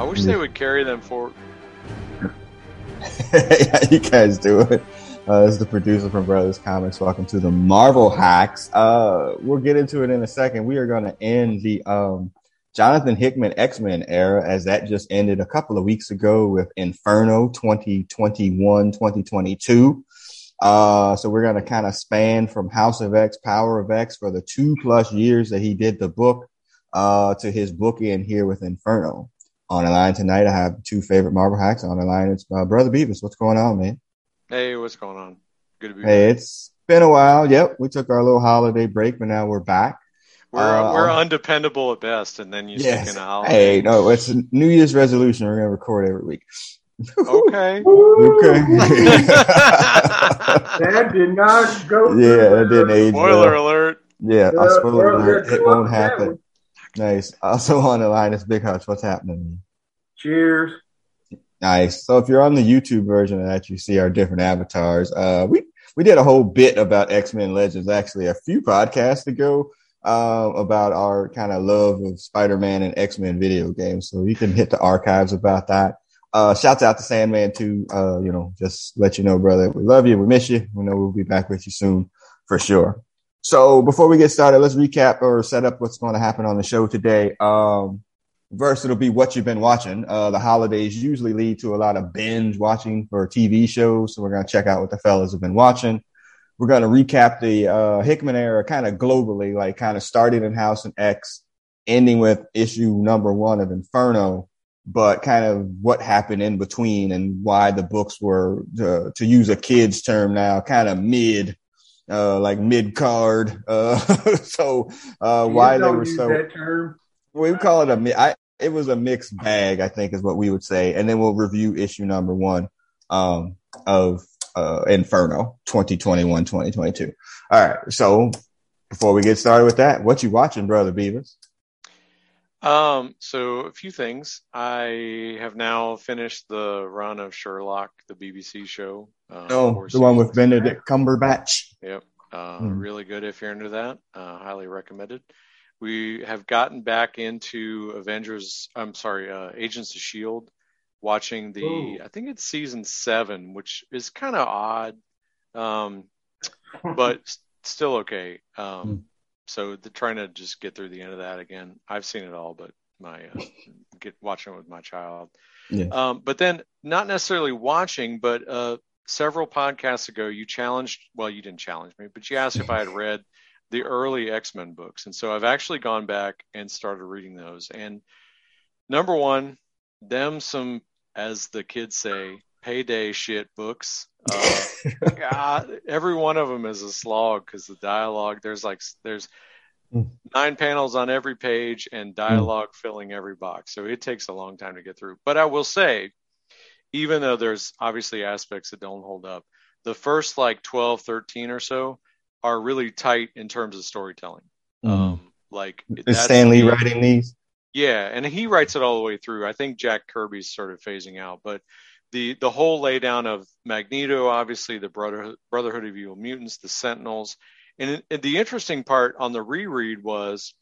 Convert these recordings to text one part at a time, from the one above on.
I wish they would carry them for. yeah, you guys do it. Uh, this is the producer from Brothers Comics. Welcome to the Marvel Hacks. Uh, we'll get into it in a second. We are going to end the um, Jonathan Hickman X Men era as that just ended a couple of weeks ago with Inferno 2021 2022. Uh, so we're going to kind of span from House of X, Power of X for the two plus years that he did the book uh, to his book in here with Inferno. On the line tonight, I have two favorite Marvel hacks. On the line, it's uh, Brother Beavis. What's going on, man? Hey, what's going on? Good to be Hey, it's been a while. Yep, we took our little holiday break, but now we're back. We're Uh, we're undependable at best, and then you Yes. stick in a holiday. Hey, no, it's a New Year's resolution. We're gonna record every week. Okay. Okay. That did not go. yeah, that didn't age Spoiler well. alert. Yeah, Yeah, I spoiler well, alert. It won't on with happen. Nice. Also on the line is Big Hutch. What's happening? Cheers. Nice. So if you're on the YouTube version of that, you see our different avatars. Uh, we we did a whole bit about X Men Legends actually a few podcasts ago uh, about our kind of love of Spider Man and X Men video games. So you can hit the archives about that. Uh, shouts out to Sandman too. Uh, you know, just let you know, brother, we love you. We miss you. We know we'll be back with you soon for sure. So before we get started, let's recap or set up what's going to happen on the show today. Um, First, it'll be what you've been watching. Uh, the holidays usually lead to a lot of binge watching for TV shows. So we're going to check out what the fellas have been watching. We're going to recap the, uh, Hickman era kind of globally, like kind of starting in House and X, ending with issue number one of Inferno, but kind of what happened in between and why the books were, uh, to use a kid's term now, kind of mid, uh, like mid card. Uh, so, uh, why they were so, that term. we call it a mi- it was a mixed bag, I think is what we would say. And then we'll review issue number one, um, of, uh, Inferno 2021, 2022. All right. So before we get started with that, what you watching, brother Beavers? Um, so a few things. I have now finished the run of Sherlock, the BBC show. Uh, Oh, four the one with. Benedict Cumberbatch. Yep. Uh, Hmm. Really good if you're into that. Uh, highly recommended. We have gotten back into Avengers. I'm sorry, uh, Agents of Shield. Watching the, Ooh. I think it's season seven, which is kind of odd, um, but still okay. Um, Hmm. So the, trying to just get through the end of that again. I've seen it all, but my uh, get watching it with my child. Yeah. Um, but then not necessarily watching, but uh, several podcasts ago, you challenged, well, you didn't challenge me, but you asked if I had read the early X Men books. And so I've actually gone back and started reading those. And number one, them some, as the kids say, payday shit books. Uh, God, every one of them is a slog because the dialogue, there's like, there's Mm. nine panels on every page and dialogue filling every box. So it takes a long time to get through. But I will say, even though there's obviously aspects that don't hold up, the first like 12, 13 or so are really tight in terms of storytelling. Um, like Is that's Stan Lee the- writing these? yeah, and he writes it all the way through. I think Jack Kirby's sort of phasing out, but the the whole laydown of Magneto, obviously the Brotherhood, Brotherhood of Evil Mutants, the Sentinels, and, and the interesting part on the reread was,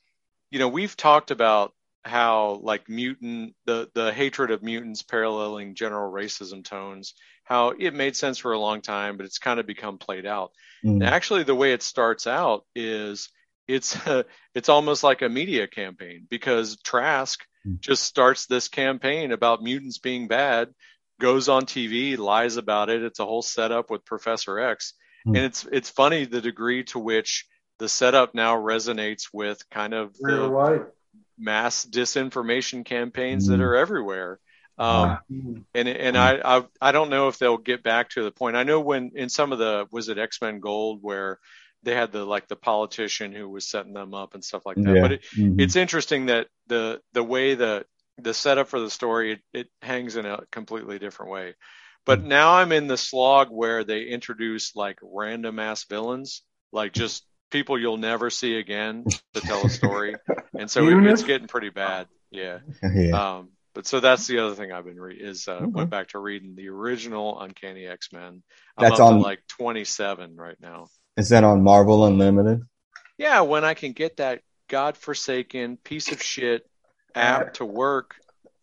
you know, we've talked about how like mutant the the hatred of mutants paralleling general racism tones, how it made sense for a long time, but it's kind of become played out. Mm. And actually, the way it starts out is it's it's almost like a media campaign because Trask Mm. just starts this campaign about mutants being bad, goes on TV, lies about it. It's a whole setup with Professor X, Mm. and it's it's funny the degree to which the setup now resonates with kind of Real the life. Mass disinformation campaigns that Mm. are everywhere. Um, Mm. and and I, I I don't know if they'll get back to the point. I know when in some of the was it X Men Gold where they had the like the politician who was setting them up and stuff like that. Yeah. But it, Mhm. it's interesting that the the way the the setup for the story it, it hangs in a completely different way. But now I'm in the slog where they introduce like random ass villains, like just people you'll never see again to tell a story, and so it, it's getting pretty bad. Yeah. yeah. Um, but so that's the other thing I've been re- is uh, Okay. went back to reading the original Uncanny X Men. That's on- like 27 right now. Is that on Marvel Unlimited? Yeah, when I can get that godforsaken piece of shit app to work,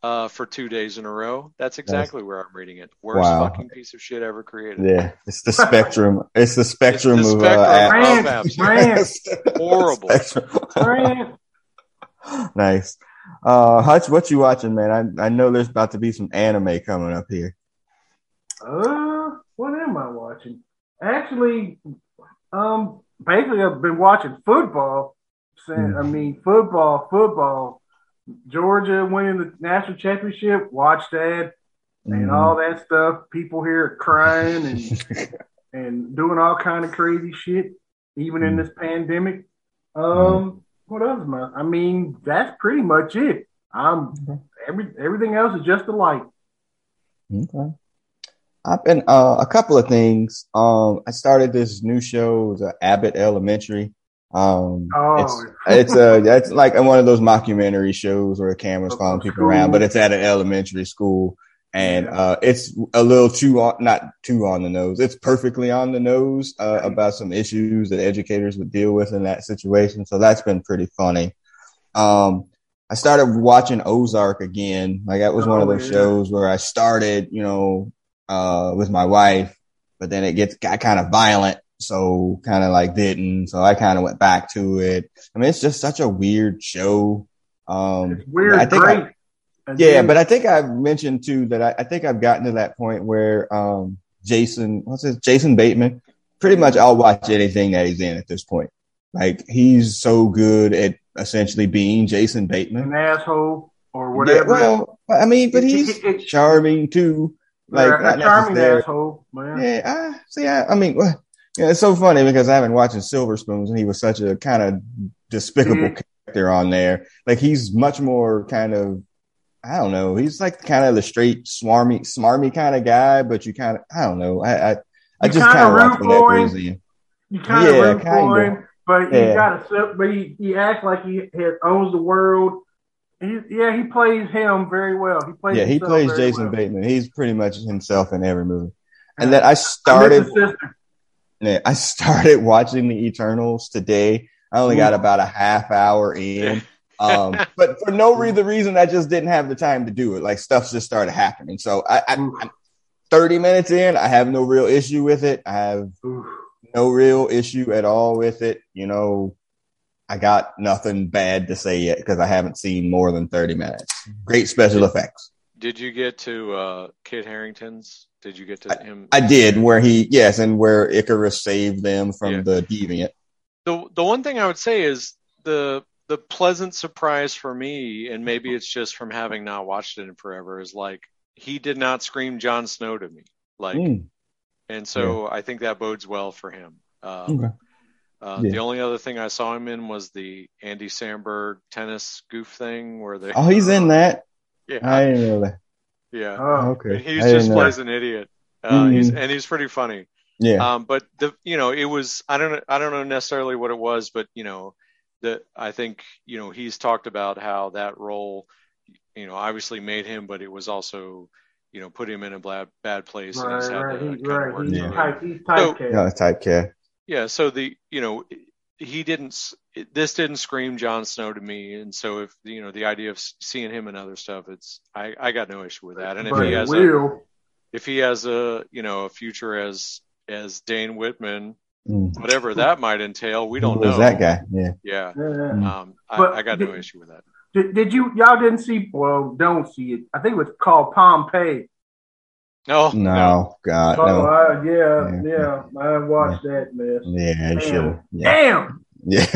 uh, for two days in a row. That's exactly where I'm reading it. Worst Wow. fucking piece of shit ever created. Yeah, it's the spectrum. It's the spectrum It's the of spectrum uh, of apps. France, apps. Horrible. Spectrum. Nice. Uh, Hutch, what you watching, man? I I know there's about to be some anime coming up here. Uh, what am I watching? Actually, um, basically I've been watching football. Since, I mean, football, football. Georgia winning the national championship. Watch that and Mhm. all that stuff. People here crying and and doing all kind of crazy shit, even in this pandemic. Um, what else, am I? Mean, that's pretty much it. I'm every everything else is just a light. Okay. I've been uh, a couple of things. Um, I started this new show, uh, Abbott Elementary. Um, Oh. it's it's uh that's like one of those mockumentary shows where the camera's following a people around, but it's at an elementary school, and uh, it's a little too on, not too on the nose. It's perfectly on the nose uh, about some issues that educators would deal with in that situation. So that's been pretty funny. Um, I started watching Ozark again. Like that was one of Oh, those shows where I started, you know, uh, with my wife, but then it gets got kind of violent. So kind of like didn't. So I kind of went back to it. I mean, it's just such a weird show. Um, It's weird, I think great. And yeah, but I think I've mentioned too that I, I think I've gotten to that point where um Jason, what's his Jason Bateman, pretty much I'll watch anything that he's in at this point. Like he's so good at essentially being Jason Bateman. an asshole or Yeah, whatever. well, I mean, but he's charming too. Like not charming asshole, man. Yeah, I, see, I, I mean, well, yeah, it's so funny because I've been watching Silver Spoons and he was such a kind of despicable Mhm. character on there. Like he's much more kind of, I don't know, he's like kind of the straight smarmy, smarmy kind of guy, but you kind of, I don't know, I, I, I just kind of root for that for him. reason. You kind of Yeah, root for kinda. him, but Yeah. he got to. But he, he acts like he has, owns the world. He, yeah, he plays him very well. He plays. Yeah, he plays Jason well. Bateman. He's pretty much himself in every movie. And then I I started, yeah, I started watching the Eternals today. I only got about a half hour in. um, but for no reason, the reason I just didn't have the time to do it. Like stuff just started happening. So I, I, I'm 30 minutes in. I have no real issue with it. I have no real issue at all with it. You know, I got nothing bad to say yet because I haven't seen more than 30 minutes. Great special effects. Did you get to uh, Kit Harington's? Did you get to him? I did where he, yes, and where Ikaris saved them from Yeah. the deviant. the the one thing I would say is the the pleasant surprise for me, and maybe it's just from having not watched it in forever, is like he did not scream Jon Snow to me, like, Mm, and so I think that bodes well for him. Um, Okay. uh, Yeah. The only other thing I saw him in was the Andy Samberg tennis goof thing, where they oh, he's in that. Yeah I didn't know that. yeah Oh, Okay. he just plays that. an idiot. Uh, he's, Mhm. and he's pretty funny. Yeah. Um, but the you know it was I don't know I don't know necessarily what it was, but you know the I think you know he's talked about how that role you know obviously made him, but it was also you know put him in a bad bad place and he's Right, had right, he, right. He's Yeah. through it. type. He's So- typecast. Yeah, type cat. Yeah, so the you know he didn't this didn't scream Jon Snow to me, and so if you know the idea of seeing him and other stuff, it's I I got no issue with that, and if but he it has a if he has a you know a future as as Dane Whitman, Mm. whatever that might entail, we don't Who know. was that guy? Yeah. Yeah. Yeah. Um, I, But I got no issue with that. Did, did you y'all didn't see? Well, don't see it. I think it was called Pompeii. No, No, God, Oh, no. uh, yeah, Yeah. yeah, I watched that mess. Yeah, you Damn. should have. Yeah. Damn. Yeah.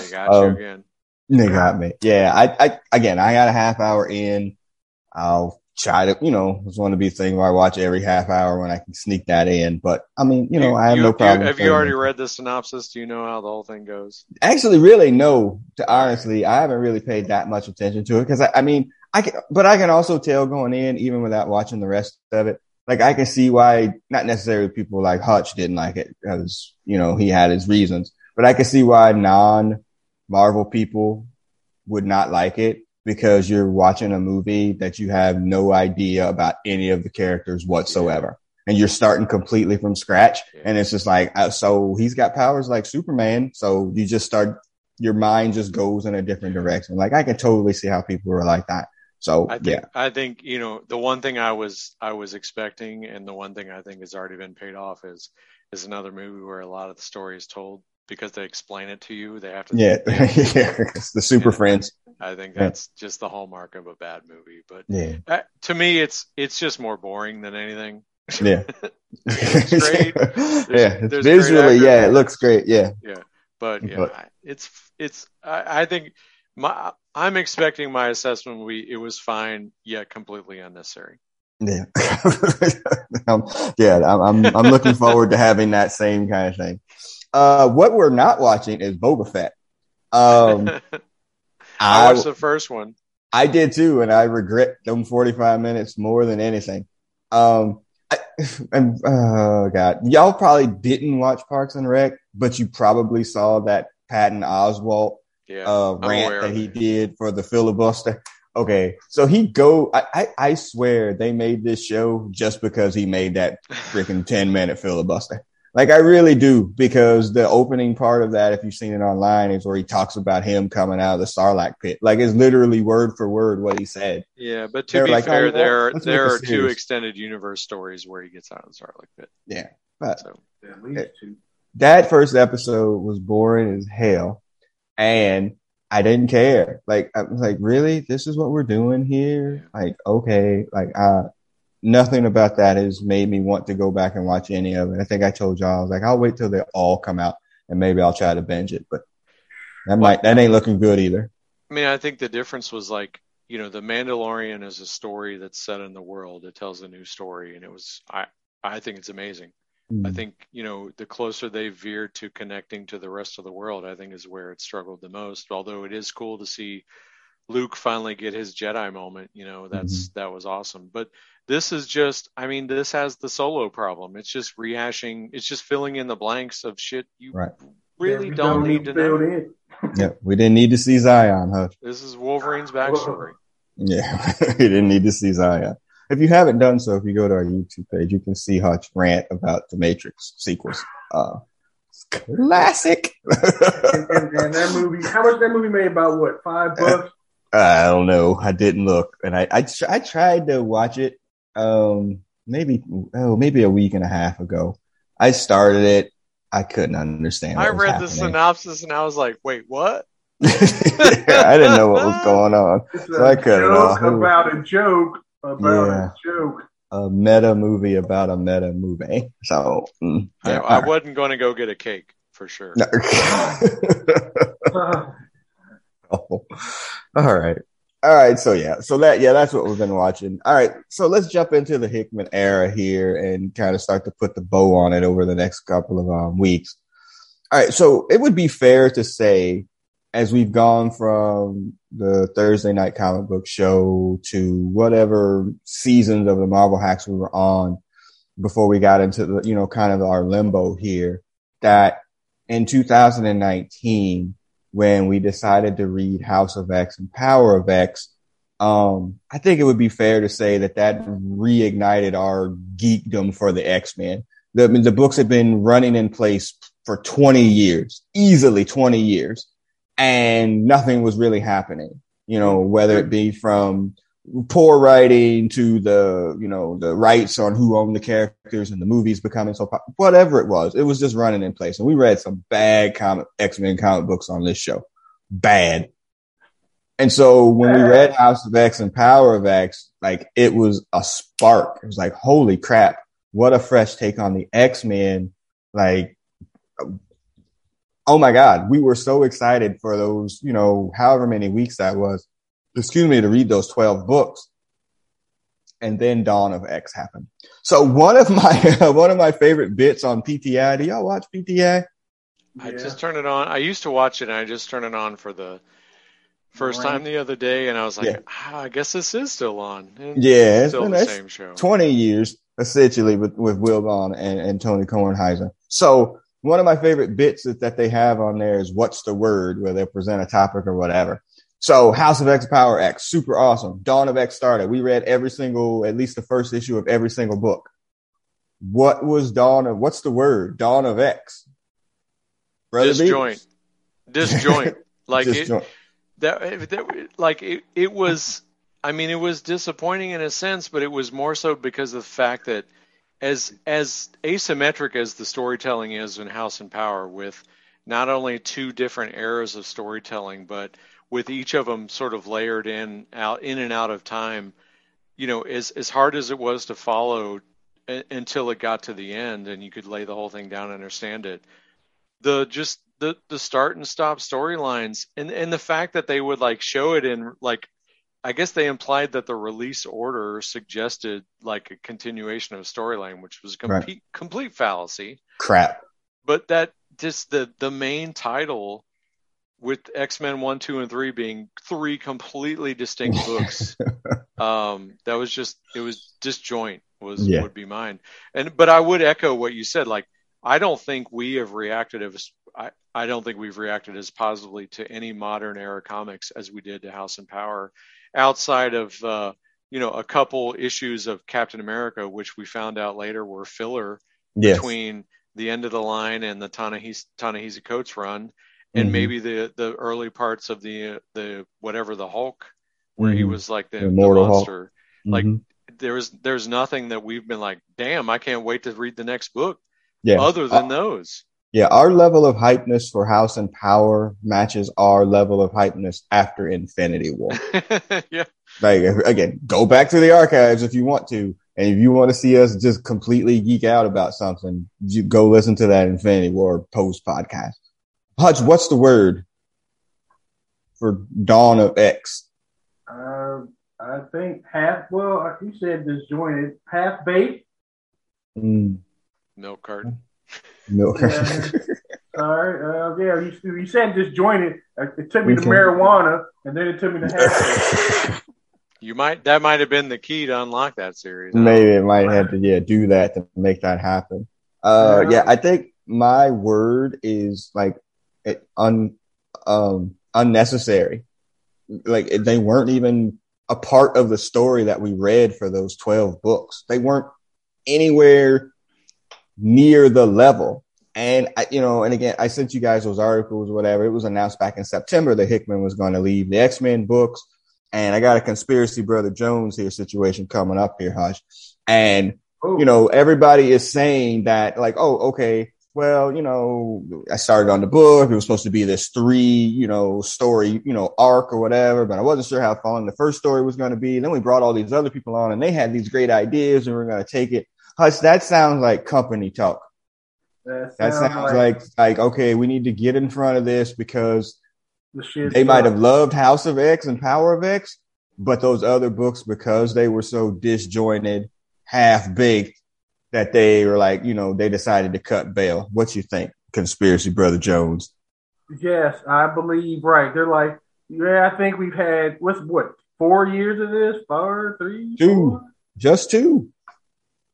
they got Um, you again. they got me. Yeah. I, I, again, I got a half hour in. I'll try to, you know, it's one of these things where I watch every half hour when I can sneak that in. But I mean, you know, I have no problem. have you already read the synopsis? Do you know how the whole thing goes? Actually, really, no. To honestly, I haven't really paid that much attention to it because I, I mean, I can, but I can also tell going in, even without watching the rest of it. Like I can see why not necessarily people like Hutch didn't like it because you know he had his reasons, but I can see why non Marvel people would not like it because you're watching a movie that you have no idea about any of the characters whatsoever. And you're starting completely from scratch. And it's just like, uh, so he's got powers like Superman. So you just start, your mind just goes in a different direction. Like I can totally see how people were like that. So I think yeah, I think you know the one thing I was I was expecting, and the one thing I think has already been paid off is is another movie where a lot of the story is told because they explain it to you. They have to. yeah, yeah. It's the Super Yeah. Friends. I think Yeah. that's just the hallmark of a bad movie. But Yeah, uh, to me, it's it's just more boring than anything. yeah. It's great. yeah, it's there's great visually, yeah, it looks great. Yeah, But yeah, But- I- it's it's. I, I think my I'm expecting my assessment will be it was fine yet completely unnecessary. yeah, um, yeah. I'm, I'm I'm looking forward to having that same kind of thing. Uh, what we're not watching is Boba Fett. Um, I I watched the first one. I did too, and I regret them 45 minutes more than anything. Um, I, and oh god, y'all probably didn't watch Parks and Rec, but you probably saw that Patton Oswalt Yeah, uh, rant that he did for the filibuster. Okay, so he go. I, I I swear they made this show just because he made that freaking 10 minute filibuster. Like I really do because the opening part of that, if you've seen it online, is where he talks about him coming out of the Sarlacc pit. Like it's literally word for word what he said. Yeah, but to They're be like, fair, oh, well, there let's there are two extended universe stories where he gets out of the Sarlacc pit. Yeah, but So At least two. that first episode was boring as hell, and I didn't care. Like I was like, really, this is what we're doing here? Like, okay, like uh, nothing about that has made me want to go back and watch any of it. I think I told y'all I was like, I'll wait till they all come out and maybe I'll try to binge it, but that might that ain't looking good either. I mean, I think the difference was like, you know, The Mandalorian is a story that's set in the world. It tells a new story, and it was I I think it's amazing. I Mm. think you know the closer they veered to connecting to the rest of the world, I think is where it struggled the most. Although it is cool to see Luke finally get his Jedi moment, you know, that's Mm-hmm. that was awesome. But this is just, I mean, this has the solo problem. It's just rehashing. It's just filling in the blanks of shit you Right. really Yeah, we don't, need to know. in. Yeah, we didn't need to see Zion, huh? This is Wolverine's backstory. Yeah, we didn't need to see Zion. If you haven't done so, if you go to our YouTube page, you can see Hutch rant about the Matrix sequels. Uh, classic. And, and, and that movie, how much that movie made? About what? Five bucks? I don't know. I didn't look, and I I, tr- I tried to watch it. Um, maybe oh maybe a week and a half ago. I started it. I couldn't understand. What I was read the synopsis and I was like, wait, what? I didn't know what was going on. It's So I a cut it joke off. about a joke about Yeah. a joke. A meta movie about a meta movie. So mm, I, yeah, I all right. wasn't going to go get a cake for sure. No. Oh. All right. All right. So yeah. So that yeah, that's what we've been watching. All right. So let's jump into the Hickman era here and kind of start to put the bow on it over the next couple of um, weeks. All right. So it would be fair to say, as we've gone from the Thursday night comic book show to whatever seasons of the Marvel hacks we were on before we got into the, you know, kind of our limbo here, that in 2019, when we decided to read House of X and Power of X, um, I think it would be fair to say that that reignited our geekdom for the X-Men. The, the books had been running in place for 20 years, easily 20 years, and nothing was really happening. You know, whether it be from poor writing to the, you know, the rights on who owned the characters and the movies becoming so pop- whatever it was, it was just running in place. And we read some bad comic, X-Men comic books on this show. Bad. And so when we read House of X and Power of X, like it was a spark. It was like, holy crap, what a fresh take on the X-Men. Like, oh my God, we were so excited for those, you know, however many weeks that was, excuse me, to read those 12 books. And then Dawn of X happened. So one of my, one of my favorite bits on PTI, do y'all watch PTI? I Yeah. just turned it on. I used to watch it and I just turned it on for the first Right. time the other day and I was like, Yeah. ah, I guess this is still on. And Yeah, it's it's still the same show. 20 years essentially with, with Wilbon and, and Tony Kornheiser. So one of my favorite bits that, that they have on there is what's the word where they'll present a topic or whatever. So House of X, Power X, super awesome. Dawn of X started. We read every single, at least the first issue of every single book. What was Dawn of, what's the word? Dawn of X. Brother? Disjoint. Disjoint. Like it, that, that like it, it was I mean, it was disappointing in a sense, but it was more so because of the fact that as as asymmetric as the storytelling is in House and Power, with not only two different eras of storytelling, but with each of them sort of layered in out in and out of time, you know, as as hard as it was to follow a, until it got to the end and you could lay the whole thing down and understand it. The just the the start and stop storylines and and the fact that they would like show it in like I guess they implied that the release order suggested like a continuation of a storyline, which was a complete, right. complete fallacy. Crap. But that just the the main title with X Men one, two, and three being three completely distinct books. um, that was just it was disjoint was yeah. would be mine. And but I would echo what you said. Like I don't think we have reacted as I, I don't think we've reacted as positively to any modern era comics as we did to House and Power outside of uh, you know a couple issues of Captain America, which we found out later were filler yes. between the end of the line and the Ta-Nehisi, Coates run, and mm-hmm. maybe the the early parts of the the whatever the Hulk, where mm-hmm. he was like the, the monster. Like mm-hmm. there's there's nothing that we've been like, damn, I can't wait to read the next book. Yeah. Other than uh, those. Yeah, our level of hypeness for House and Power matches our level of hypeness after Infinity War. yeah. Like again, go back to the archives if you want to, and if you want to see us just completely geek out about something, you go listen to that Infinity War post podcast. Hutch, what's the word for Dawn of X? Uh, I think half. Well, you said disjointed, half baked. Mm. Milk carton. Milk. Yeah. Sorry. Uh, yeah, you, you said disjointed. Uh, it took me okay. to marijuana, and then it took me to hash. you might that might have been the key to unlock that series. Maybe it might have to yeah do that to make that happen. Uh, yeah, I think my word is like it un um unnecessary. Like they weren't even a part of the story that we read for those 12 books. They weren't anywhere near the level. And I, you know, and again, I sent you guys those articles or whatever. It was announced back in September that Hickman was going to leave the X-Men books. And I got a conspiracy brother Jones here situation coming up here, Hutch. And, Ooh. you know, everybody is saying that like, oh, okay, well, you know, I started on the book. It was supposed to be this three, you know, story, you know, arc or whatever, but I wasn't sure how fun the first story was going to be. Then we brought all these other people on and they had these great ideas and we are going to take it Hutch, that sounds like company talk. That sounds, that sounds like, like, like okay, we need to get in front of this because the they might have loved House of X and Power of X, but those other books because they were so disjointed, half baked, that they were like, you know, they decided to cut bail. What you think, conspiracy brother Jones? Yes, I believe right. They're like, yeah, I think we've had what's what four years of this, four, three, two, four? just two.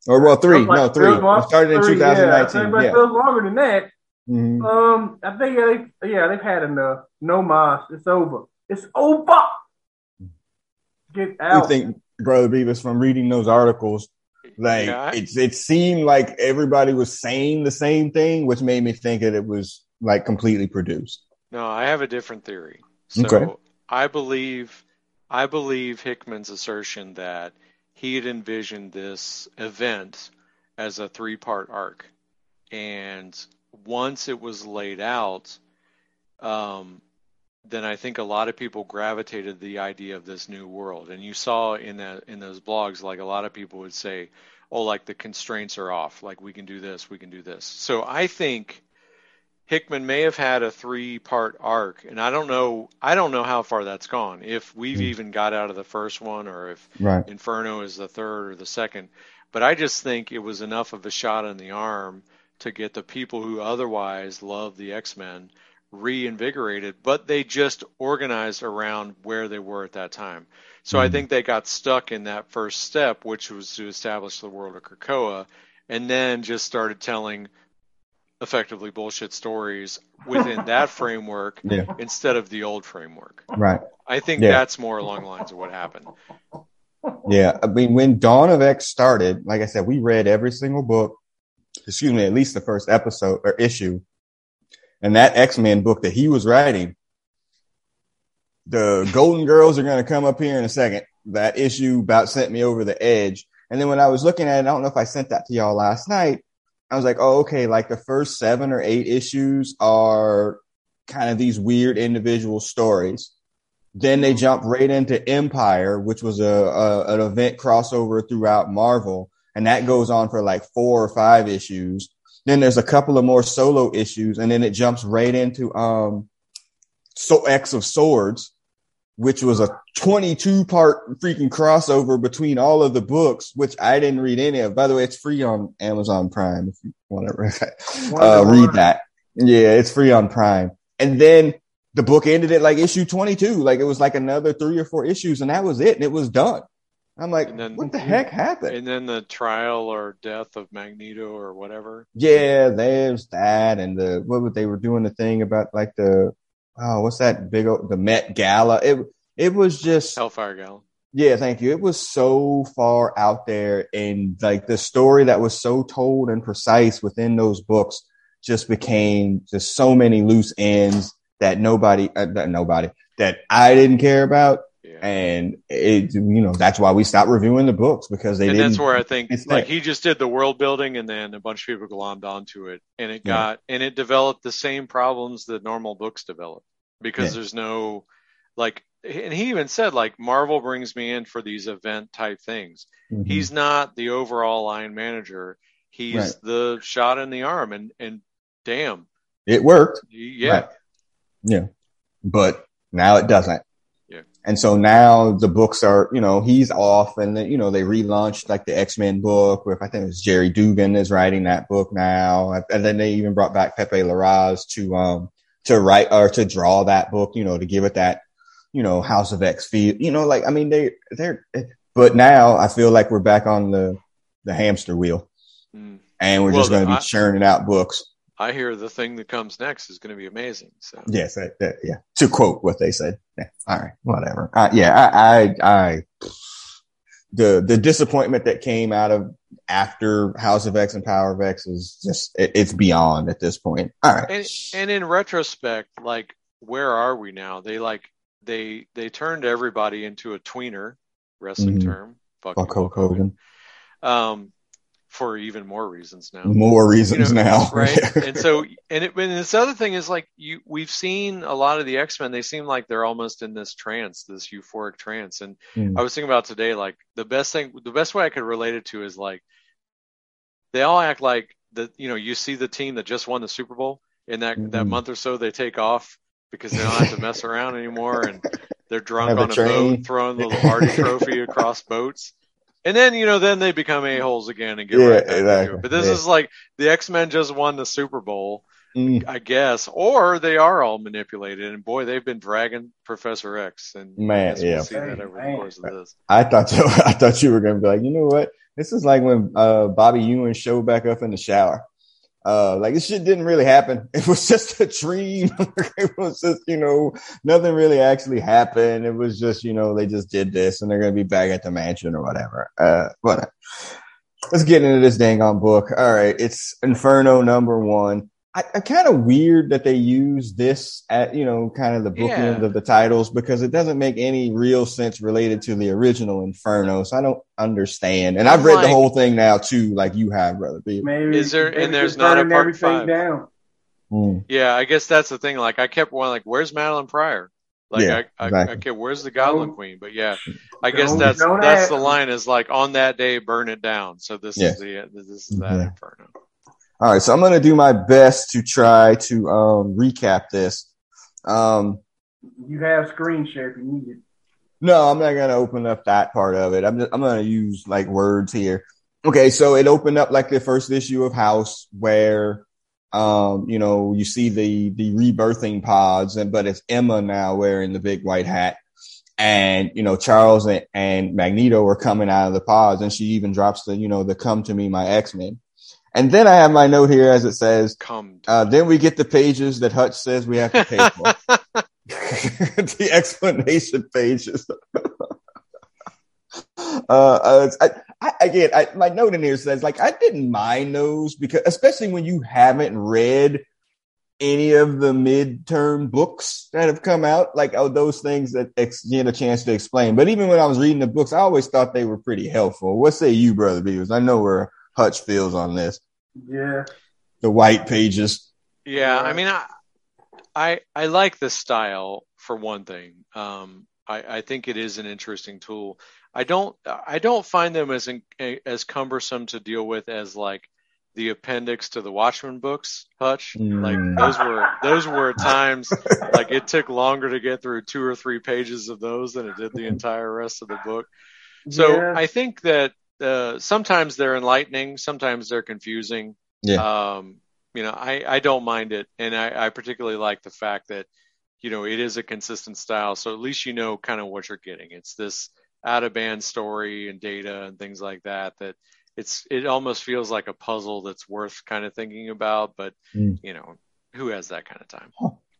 Or well, three. Like, no, three. It started in 2019. Yeah, yeah. feels longer than that. Mm-hmm. Um, I think yeah, they, yeah, they've had enough. No mas. It's over. It's over. Get out. You think, brother Beavis, from reading those articles, like yeah. it, it seemed like everybody was saying the same thing, which made me think that it was like completely produced. No, I have a different theory. So okay. I believe, I believe Hickman's assertion that he had envisioned this event as a three part arc. And once it was laid out, um, then I think a lot of people gravitated the idea of this new world. And you saw in that in those blogs, like a lot of people would say, "Oh, like the constraints are off. Like we can do this, we can do this." So I think Hickman may have had a three part arc, and I don't know I don't know how far that's gone. If we've mm. even got out of the first one, or if right. Inferno is the third or the second. But I just think it was enough of a shot in the arm to get the people who otherwise love the X Men reinvigorated, but they just organized around where they were at that time. So mm. I think they got stuck in that first step, which was to establish the world of Krakoa, and then just started telling effectively bullshit stories within that framework yeah. instead of the old framework. Right. I think yeah. that's more along the lines of what happened. Yeah. I mean, when Dawn of X started, like I said, we read every single book, excuse me, at least the first episode or issue. And that X Men book that he was writing, the Golden Girls are going to come up here in a second. that issue about sent me over the edge. And then when I was looking at it, I don't know if I sent that to y'all last night. I was like, oh, okay, like the first seven or eight issues are kind of these weird individual stories. Then they jump right into Empyre, which was a, a an event crossover throughout Marvel, and that goes on for like four or five issues. Then there's a couple of more solo issues, and then it jumps right into um so X of Swords, which was a 22 part freaking crossover between all of the books, which I didn't read any of. By the way, it's free on Amazon Prime if you want to uh, read that. Yeah, it's free on Prime. And then the book ended at like issue 22. Like it was like another three or four issues and that was it. And it was done. I'm like, then, what the heck happened? And then the trial or death of Magneto or whatever. Yeah, there's that. And the, what would they were doing the thing about like the, oh, what's that big old, the Met Gala? It, it was just Hellfire Gala. Yeah, thank you. It was so far out there and like the story that was so told and precise within those books just became just so many loose ends that nobody, uh, that nobody, that I didn't care about. And it, you know, that's why we stopped reviewing the books because they and didn't. that's where I think, like, he just did the world building and then a bunch of people glommed onto it and it got, yeah. and it developed the same problems that normal books develop because yeah. there's no, like, and he even said like Marvel brings me in for these event type things. Mm-hmm. He's not the overall line manager. He's right. the shot in the arm and and damn. It worked. Yeah. Right. Yeah. But now it doesn't. Yeah. And so now the books are, you know, he's off and then, you know, they relaunched like the X-Men book with, I think it was Gerry Duggan is writing that book now. And then they even brought back Pepe Larraz to, um, to write or to draw that book, you know, to give it that you know, House of X feel, you know, like, I mean, they, they're, but now I feel like we're back on the, the hamster wheel mm. and we're well, just going to be I, churning out books. I hear the thing that comes next is going to be amazing. So yes, that, that, yeah. To quote what they said. Yeah. All right. Whatever. Uh, yeah. I, I, I, the, the disappointment that came out of after House of X and Power of X is just, it, it's beyond at this point. All right. And, and in retrospect, like, where are we now? They like they they turned everybody into a tweener wrestling mm-hmm. term. Fuck Hulk Hogan. Um, for even more reasons now. More reasons you know, now, right? and so, and, it, and this other thing is like you, we've seen a lot of the X Men. They seem like they're almost in this trance, this euphoric trance. And mm. I was thinking about today, like the best thing, the best way I could relate it to is like they all act like that. You know, you see the team that just won the Super Bowl in that mm-hmm. that month or so, they take off because they don't have to mess around anymore and they're drunk on a, a boat throwing the Lombardi trophy across boats. And then, you know, then they become a-holes again and get yeah, right back exactly. it. But this yeah. is like the X-Men just won the Super Bowl, mm. I guess, or they are all manipulated. And boy, they've been dragging Professor X. And man, yeah. We'll see that over the course of this. I thought you, I thought you were going to be like, you know what? This is like when uh, Bobby Ewing showed back up in the shower. Uh, like this shit didn't really happen. It was just a dream. it was just, you know, nothing really actually happened. It was just, you know, they just did this and they're going to be back at the mansion or whatever. Uh, whatever. Let's get into this dang on book. All right. It's Inferno number one. I, I kind of weird that they use this at, you know, kind of the bookend yeah. of the titles because it doesn't make any real sense related to the original Inferno. So I don't understand. And I've read like, the whole thing now too, like you have, brother. Maybe, is there, maybe and there's not a part five. Down. Hmm. Yeah, I guess that's the thing. Like I kept one, like, where's Madelyne Pryor? Like yeah, I, exactly. I, I kept, where's the Goblin Queen? But yeah, I guess don't, that's don't that's the line is like on that day, burn it down. So this yeah. is the this is that yeah. Inferno. All right, so I'm going to do my best to try to um, recap this. Um, you have screen share if you need it. No, I'm not going to open up that part of it. I'm just, I'm going to use like words here. Okay, so it opened up like the first issue of House where um, you know, you see the the rebirthing pods, and but it's Emma now wearing the big white hat, and you know Charles and, and Magneto are coming out of the pods, and she even drops the you know the "Come to me, my X Men." And then I have my note here as it says, Come uh, then we get the pages that Hutch says we have to pay for. the explanation pages. uh, uh, I, I, again, I, my note in here says like I didn't mind those because, especially when you haven't read any of the midterm books that have come out, like oh, those things that ex- get a chance to explain. But even when I was reading the books, I always thought they were pretty helpful. What say you, brother Beavers? I know where Hutch feels on this. Yeah. The white pages. Yeah, I mean, I, I, I like the style for one thing. Um, I, I think it is an interesting tool. I don't, I don't find them as as cumbersome to deal with as like the appendix to the Watchmen books, Hutch. Mm. Like those were those were times like it took longer to get through two or three pages of those than it did the entire rest of the book. So yeah. I think that uh, sometimes they're enlightening, sometimes they're confusing. Yeah. Um, you know, I, I don't mind it, and I, I particularly like the fact that you know it is a consistent style, so at least you know kind of what you're getting. It's this out of band story and data and things like that that it's it almost feels like a puzzle that's worth kind of thinking about, but mm. you know, who has that kind of time?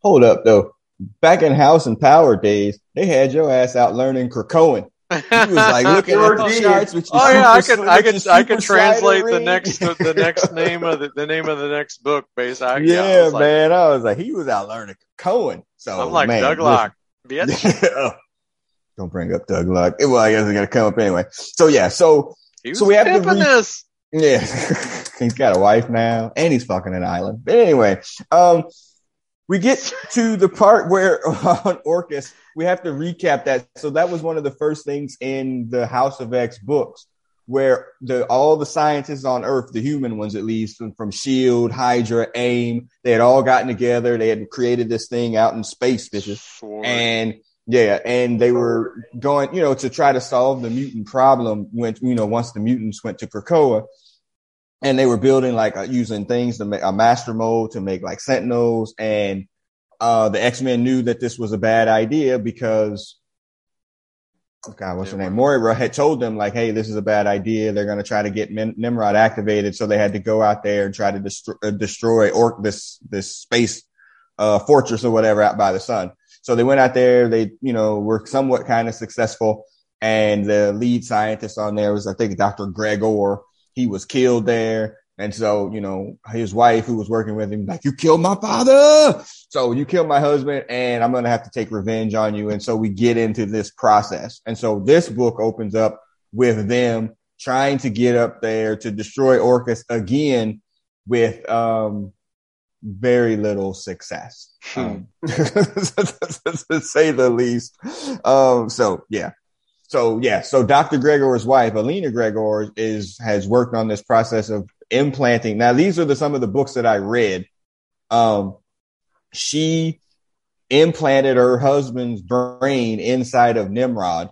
Hold up though. Back in House and Power days, they had your ass out learning Krakoan. He was like looking at the charts with Oh yeah, I could, I could, I could translate the next, the next name of the, the name of the next book based. I, yeah, yeah I man, like, I was like, he was out learning Cohen. So I'm like man, Doug Locke. oh, don't bring up Doug Locke. Well, I guess it's gonna come up anyway. So yeah, so so we have to re- this. Yeah, he's got a wife now, and he's fucking an island. But anyway, um, we get to the part where on Orchis, we have to recap that. So that was one of the first things in the House of X books, where the all the scientists on Earth, the human ones at least, from, from Shield, Hydra, AIM, they had all gotten together. They had created this thing out in space, bitches, and yeah, and they were going, you know, to try to solve the mutant problem when, you know, once the mutants went to Krakoa and they were building like uh, using things to make a master mold to make like sentinels. And, uh, the X-Men knew that this was a bad idea because, oh God, what's her name? Moira had told them like, Hey, this is a bad idea. They're going to try to get Min- Nimrod activated. So they had to go out there and try to destroy, uh, destroy or this, this space, uh, fortress or whatever out by the sun. So they went out there, they, you know, were somewhat kind of successful. And the lead scientist on there was, I think, Dr. Gregor. He was killed there. And so, you know, his wife who was working with him, like, you killed my father. So you killed my husband and I'm going to have to take revenge on you. And so we get into this process. And so this book opens up with them trying to get up there to destroy Orchis again with, um, very little success, hmm. um, to say the least. Um, so yeah, so yeah, so Dr. Gregor's wife, Alia Gregor, is has worked on this process of implanting. Now, these are the some of the books that I read. Um, she implanted her husband's brain inside of Nimrod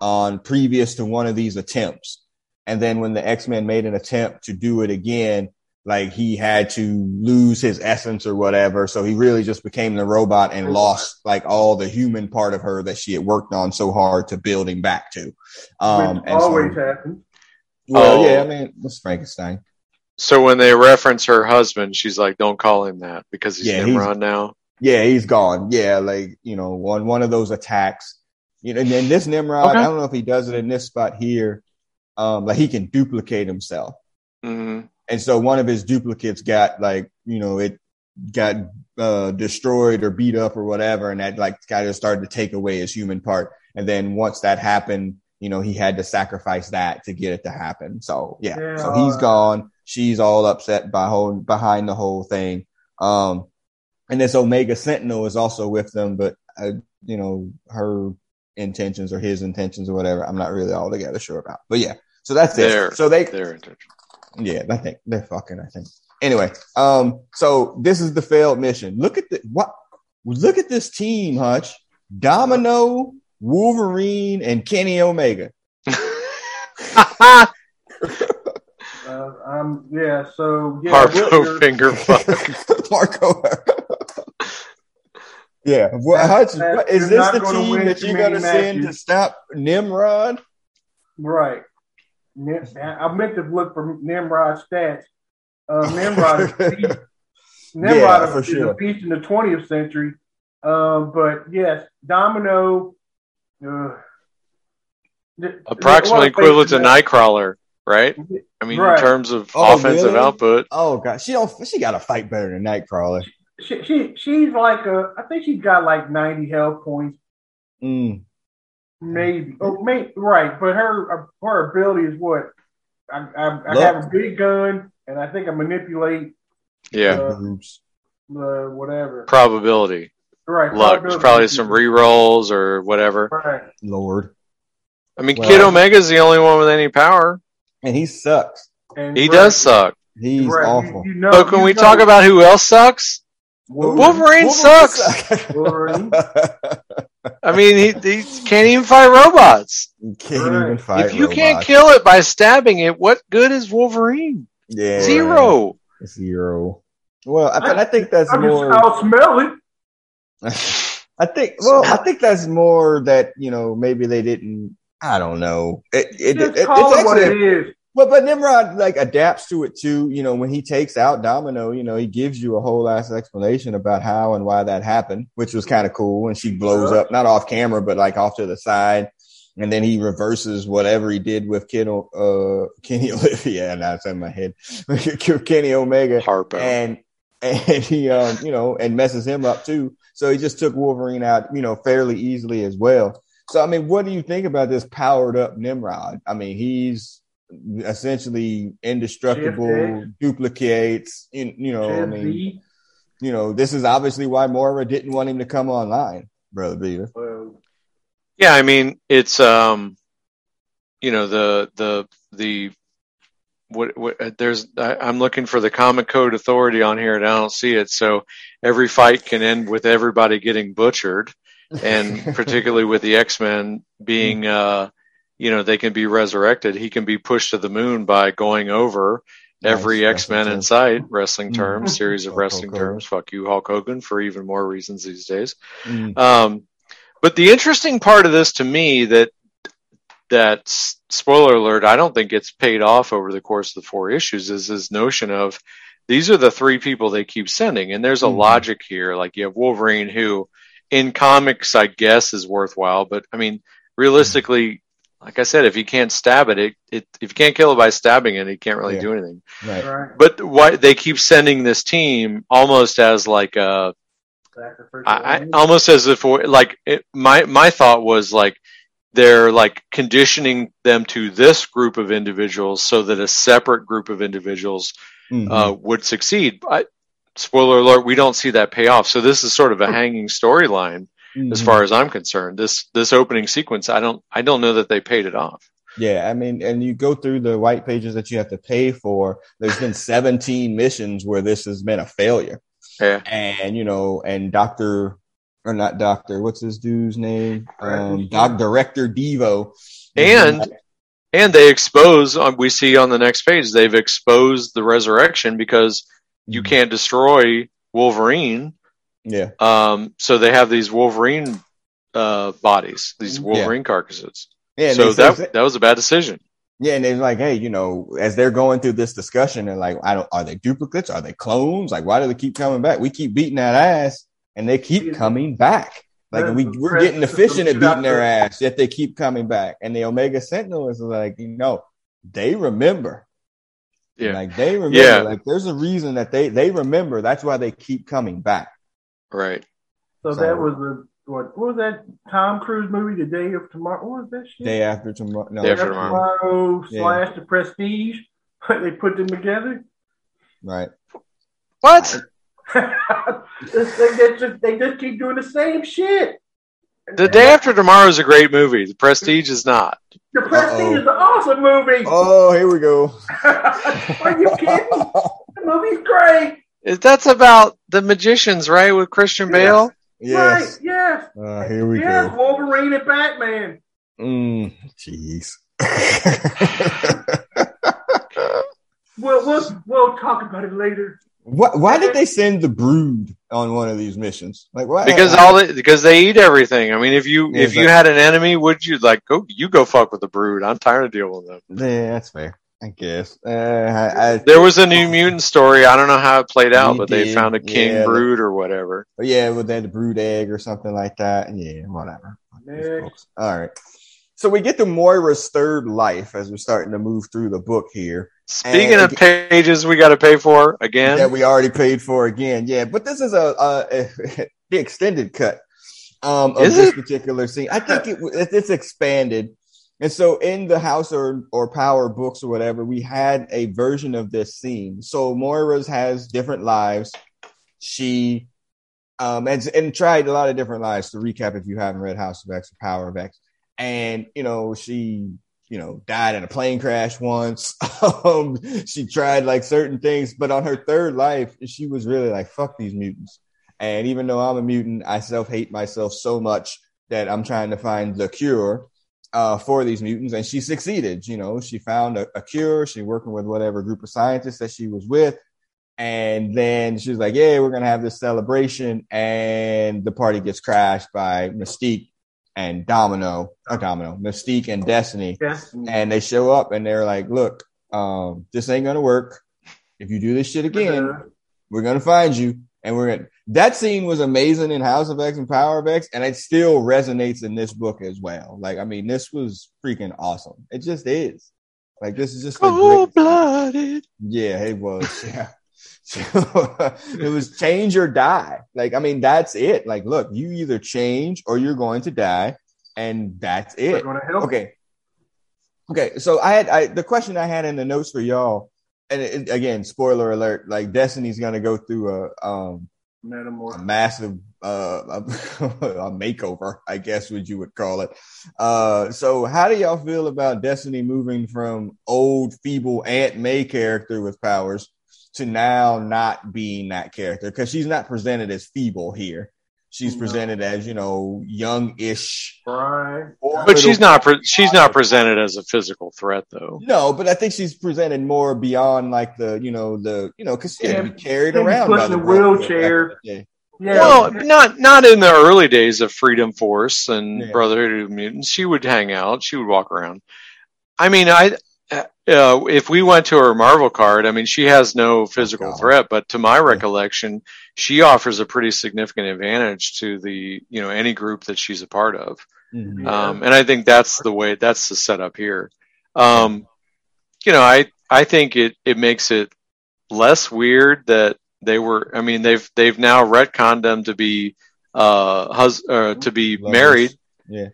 on previous to one of these attempts. And then when the X-Men made an attempt to do it again, like he had to lose his essence or whatever. So he really just became the robot and lost like all the human part of her that she had worked on so hard to build him back to. Um, Which always so, happens. Well, oh. yeah, I mean, it's Frankenstein. So when they reference her husband, she's like, "Don't call him that because he's yeah, Nimrod now." Yeah, he's gone. Yeah, like you know, one one of those attacks. You know, and then this Nimrod, okay. I don't know if he does it in this spot here. Um, like he can duplicate himself. Mm-hmm. And so one of his duplicates got like, you know, it got uh, destroyed or beat up or whatever. And that like kind of started to take away his human part. And then once that happened, you know, he had to sacrifice that to get it to happen. So yeah, yeah. so he's gone. She's all upset by whole, behind the whole thing. Um, and this Omega Sentinel is also with them, but uh, you know, her intentions or his intentions or whatever, I'm not really altogether sure about. But yeah, so that's their, it. So they, their intention. Yeah, I think they're fucking. I think. Anyway, um, so this is the failed mission. Look at the what? Look at this team, Hutch. Domino, Wolverine, and Kenny Omega. uh, um, yeah. So yeah, Harpo finger fuck. Marco. yeah. Well, Hutch, is this the team that you're going to send to stop Nimrod? Right. I meant to look for Nimrod stats. Uh, Nimrod is Nimrod yeah, is, sure. a piece in the 20th century. Um, but yes, Domino. Uh, Approximately equivalent to Nightcrawler, right? I mean, right. in terms of oh, offensive really? output. Oh god, she don't. She got to fight better than Nightcrawler. she, she she's like a. I think she's got like ninety health points, Mm. maybe. Oh, may, right, but her her ability is what I I, I have a big gun and I think I manipulate Yeah. Uh, Boobs. the whatever. Probability. Right, Luck. There's probability. probably some re-rolls or whatever. Right. Lord. I mean, Well- Kid Omega's the only one with any power. And he sucks. And He right, does suck. He's right, awful. You, know, But can we know talk about who else sucks? Wolverine sucks. Wolverine. I mean, he, he can't even fight robots. You can't Right. even fight if you can't kill it by stabbing it, what good is Wolverine? yeah, Zero. Zero. Well, I, but I think that's I more. I'll smell it. I think. Well, I think that's more that you know maybe they didn't. I don't know. It, it, it- it's it what actually it is. But but Nimrod like adapts to it too. You know, when he takes out Domino, you know, he gives you a whole ass explanation about how and why that happened, which was kind of cool. And she blows up, not off camera, but like off to the side. And then he reverses whatever he did with Ken, uh, Kenny Olivia. And it's in my head. Kenny Omega Harpo. and and he um you know and messes him up too. So he just took Wolverine out you know fairly easily as well. So I mean, what do you think about this powered up Nimrod? I mean, he's essentially indestructible, Shift duplicates. You, you know, I mean, you know, this is obviously why Moira didn't want him to come online, brother Beaver. Well, Yeah, I mean, it's um, you know, the the the what what uh, there's I, I'm looking for the comic code authority on here and I don't see it. So every fight can end with everybody getting butchered, and particularly with the X Men being uh, you know, they can be resurrected. He can be pushed to the moon by going over every Nice X Men in sight, wrestling Mhm. terms, series of Hulk wrestling terms. Fuck you, Hulk Hogan, for even more reasons these days. Mm. Um, but the interesting part of this to me that that spoiler alert, I don't think it's paid off over the course of the four issues is this notion of these are the three people they keep sending, and there's a Mhm. logic here. Like you have Wolverine, who in comics I guess is worthwhile, but I mean realistically, like I said, if you can't stab it, it, it if you can't kill it by stabbing it, it can't really Yeah. do anything. Right. right. But why they keep sending this team almost as like a Sacrificial I, I lamb. almost as if like it, my my thought was like they're like conditioning them to this group of individuals so that a separate group of individuals Mhm. uh, would succeed. I, spoiler alert: we don't see that pay off. So this is sort of a hanging storyline as Mhm. far as I'm concerned. This this opening sequence, I don't I don't know that they paid it off. Yeah, I mean, and you go through the white pages that you have to pay for. There's been 17 missions where this has been a failure, Yeah, and you know, and Doctor or not Doctor, what's his dude's name? Um, Director Doc Director Devo, And- and they expose. uh, We see on the next page they've exposed the resurrection because you Mhm. can't destroy Wolverine. yeah, Um, so they have these Wolverine uh, bodies, these Wolverine carcasses. yeah, so they say- that that was a bad decision. Yeah, and they're like, hey, you know, as they're going through this discussion, and like, I don't, are they duplicates? Are they clones? Like, why do they keep coming back? We keep beating that ass, and they keep coming back. Like, we we're getting press- efficient at the- beating their ass, yet they keep coming back. And the Omega Sentinel is like, you know, they remember. Yeah. Like they remember. Yeah. Like there's a reason that they they remember. That's why they keep coming back. Right. So, So- that was the what, what was that Tom Cruise movie, The Day of Tomorrow? What was that shit? Day after tomorrow. No, Day Day After After Tomorrow. Tomorrow Yeah. slash The Prestige. they put them together. right. What? they, they just, they just keep doing the same shit. The Day After Tomorrow is a great movie. The Prestige is not. The Prestige Uh-oh. is an awesome movie. Oh, here we go. Are you kidding? The movie's great. Is- That's about the magicians, right? With Christian Bale. yes. Right, yes. Uh, here we yes, go. Wolverine and Batman. Mm, jeez. We'll, we'll, we'll talk about it later. Why, why did they send the Brood on one of these missions? Like, why? Because all they, because they eat everything. I mean, if you Yeah, if you had an enemy, would you like go you go fuck with the Brood? I'm tired of dealing with them. yeah, that's fair. I guess. Uh, I, I, There was a New Mutant story. I don't know how it played out, We but they found a king yeah, brood or whatever. yeah, with that brood egg or something like that. Yeah, whatever. Next. All right. So we get to Moira's third life as we're starting to move through the book here. Speaking And- of pages we got to pay for again. that we already paid for again. Yeah, but this is a, a, a the extended cut um, of Is this it? particular scene. I think it, it- it's expanded. And so in the House or, or Power books or whatever, we had a version of this scene. So Moira's has different lives. She um and, and tried a lot of different lives to recap if you haven't read House of X or Power of X. And you know, she you know, died in a plane crash once. um, she tried like certain things, but on her third life, she was really like, fuck these mutants. And even though I'm a mutant, I self hate myself so much that I'm trying to find the cure uh, for these mutants. And she succeeded. You know, she found a, a cure. She working with whatever group of scientists that she was with. And then she was like, yeah, we're going to have this celebration. And the party gets crashed by Mystique and Domino, or Domino, Mystique and Destiny Yes. and they show up and they're like, "Look, um, this ain't gonna work. If you do this shit again, we're gonna find you." And we're gonna. That scene was amazing in House of X and Power of X, and it still resonates in this book as well. Like, I mean, this was freaking awesome. It just is. Like, this is just a great. Cold blooded. Yeah, it was. Yeah. it was change or die. Like, I mean, that's it. Like, look, you either change or you're going to die, and that's it. going to. Okay. Okay. So I had I, the question I had in the notes for y'all, and it, again, spoiler alert: like Destiny's gonna go through a um a massive uh a, a makeover, I guess what you would call it. Uh, so how do y'all feel about Destiny moving from old feeble Aunt May character with powers to now not being that character because she's not presented as feeble here. She's No. presented as you know young-ish. Right. But she's not pre- she's not presented as a physical threat though. No, but I think she's presented more beyond like the, you know, the, you know, because she Yeah, be carried around by pushing the a wheelchair. back in the day. Yeah. Well, not not in the early days of Freedom Force and Yeah. Brotherhood of Mutants. She would hang out. She would walk around. I mean, I uh, if we went to her Marvel card, I mean, she has no physical God. threat, but to my recollection, she offers a pretty significant advantage to the you know any group that she's a part of. Mhm. Um, and I think that's the way, that's the setup here. Um, you know, I, I think it, it makes it less weird that they were, I mean, they've, they've now retconned them to be, uh, hus, uh, to be Lovers. married. Yeah.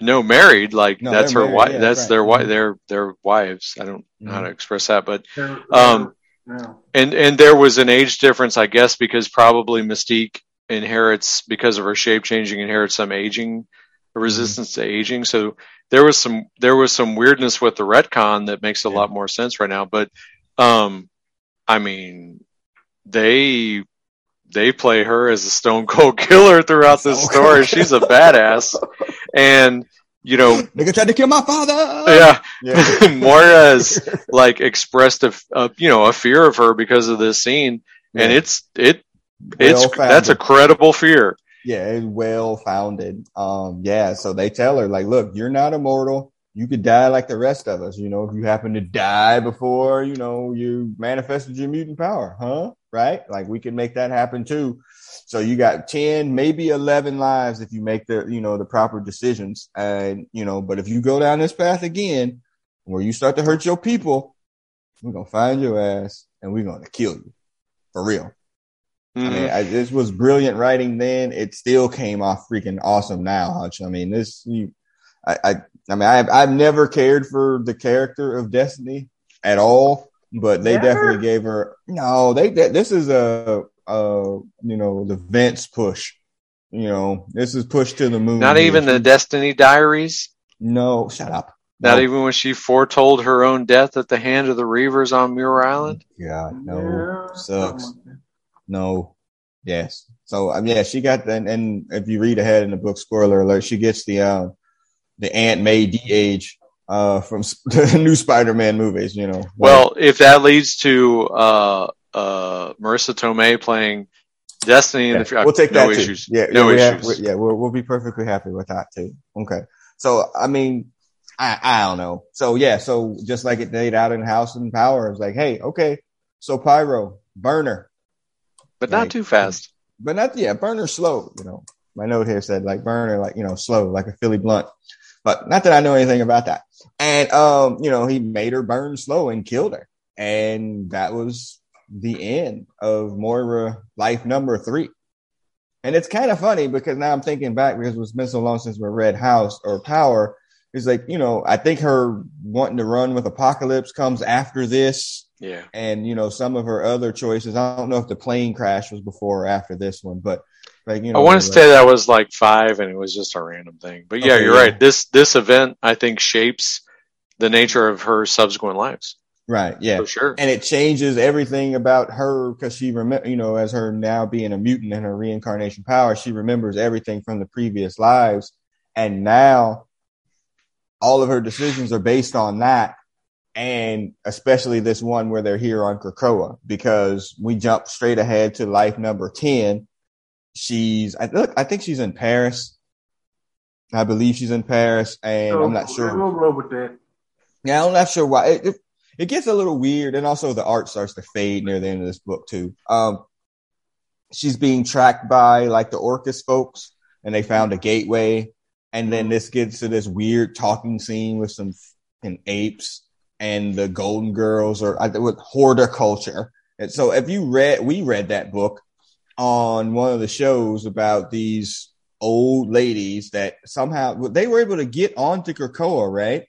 No, married, like No, that's her married, wife, yeah, that's right. their wife, Mhm. their, their wives. I don't know how to express that, but, They're- um, no. and, and there was an age difference, I guess, because probably Mystique inherits, because of her shape changing, inherits some aging, a resistance to aging. So there was some, there was some weirdness with the retcon that makes a Yeah. lot more sense right now. But, um, I mean, they, they play her as a stone cold killer throughout this story. She's a badass. And, you know, Nigga tried to kill my father. yeah, Yeah. Moira has like expressed a, a you know a fear of her because of this scene, and it's it it's Well-founded. that's a credible fear. Yeah, it's well founded. Um, yeah, so they tell her, like, look, you're not immortal. You could die like the rest of us. You know, if you happen to die before, you know, you manifested your mutant power, huh? Right? Like we can make that happen too. So you got 10, maybe 11 lives if you make the, you know, the proper decisions. And, you know, but if you go down this path again, where you start to hurt your people, we're going to find your ass and we're going to kill you for real. I Mhm. mean, I, this was brilliant writing then. It still came off freaking awesome now, Hutch. I mean, this, you, I, I, I mean, I've, I've never cared for the character of Destiny at all, but they Never? definitely gave her, no, they, they this is a, uh, you know, the Vince push, you know, this is push to the moon. Not here. even the Destiny Diaries. no, shut up. Not No. even when she foretold her own death at the hand of the Reavers on Muir Island. God, no, Yeah, sucks. something like that. No. Yes. So um, yeah, she got and and if you read ahead in the book, spoiler alert, she gets the um the Aunt May de age uh from the new Spider-Man movies. You know. Well, if that leads to uh, uh, Marisa Tomei playing Destiny in Yeah, the future, we'll take no that too. Yeah, no yeah, we have- issues. yeah, we'll we'll be perfectly happy with that too. Okay. So I mean, I I don't know. So yeah, so just like it did out in House and Power, it's like, hey, okay, so Pyro burner, but not too fast. but not yeah, burner slow. You know, my note here said like burner, like you know, slow, like a Philly blunt. But not that I know anything about that. And um, you know, he made her burn slow and killed her, and that was the end of Moira life number three. And it's kind of funny because now I'm thinking back because it's been so long since we read House or Power. It's like, you know, I think her wanting to run with Apocalypse comes after this. Yeah. And, you know, some of her other choices. I don't know if the plane crash was before or after this one, but like, you know. I want to like, say that was like five and it was just a random thing. But yeah, Okay, you're yeah. right. This, this event, I think, shapes the nature of her subsequent lives. Right. Yeah. For sure. and it changes everything about her because she remember you know as her now being a mutant and her reincarnation power she remembers everything from the previous lives and now all of her decisions are based on that and especially this one where they're here on Krakoa because we jump straight ahead to life number 10 she's I look I think she's in Paris I believe she's in Paris and I'm not sure We'll roll with that. yeah, I'm not sure why. It, it, it gets a little weird, and also the art starts to fade near the end of this book too. Um, she's being tracked by like the Orchis folks, and they found a gateway, and then this gets to this weird talking scene with some fucking apes and the Golden Girls, or I with horticulture. And so, if you read, we read that book on one of the shows about these old ladies that somehow they were able to get onto Krakoa, right?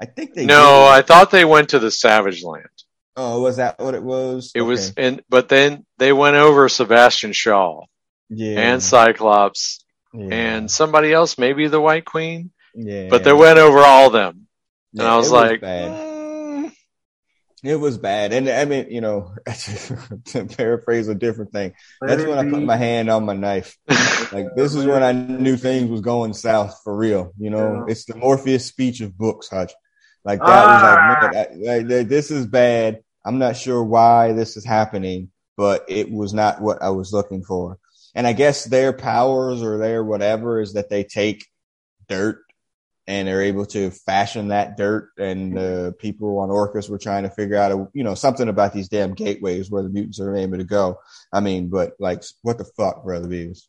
I think they no, did. I thought they went to the Savage Land. Oh, was that what it was? It was, and but then they went over Sebastian Shaw yeah, and Cyclops yeah, and somebody else, maybe the White Queen, yeah. but they went over all of them. And Yeah, I was it like, It was bad, and I mean, you know, to paraphrase a different thing, that's when I put my hand on my knife. Like this is when I knew things was going south for real. You know, Yeah. it's the Morpheus speech of books, Hutch. Like that Ah. was like, man, I- like, this is bad. I'm not sure why this is happening, but it was not what I was looking for. And I guess their powers or their whatever is that they take dirt and they're able to fashion that dirt. And mm-hmm. the people on Orchis were trying to figure out, a, you know, something about these damn gateways where the mutants are able to go. I mean, but like, what the fuck, brother Beavis?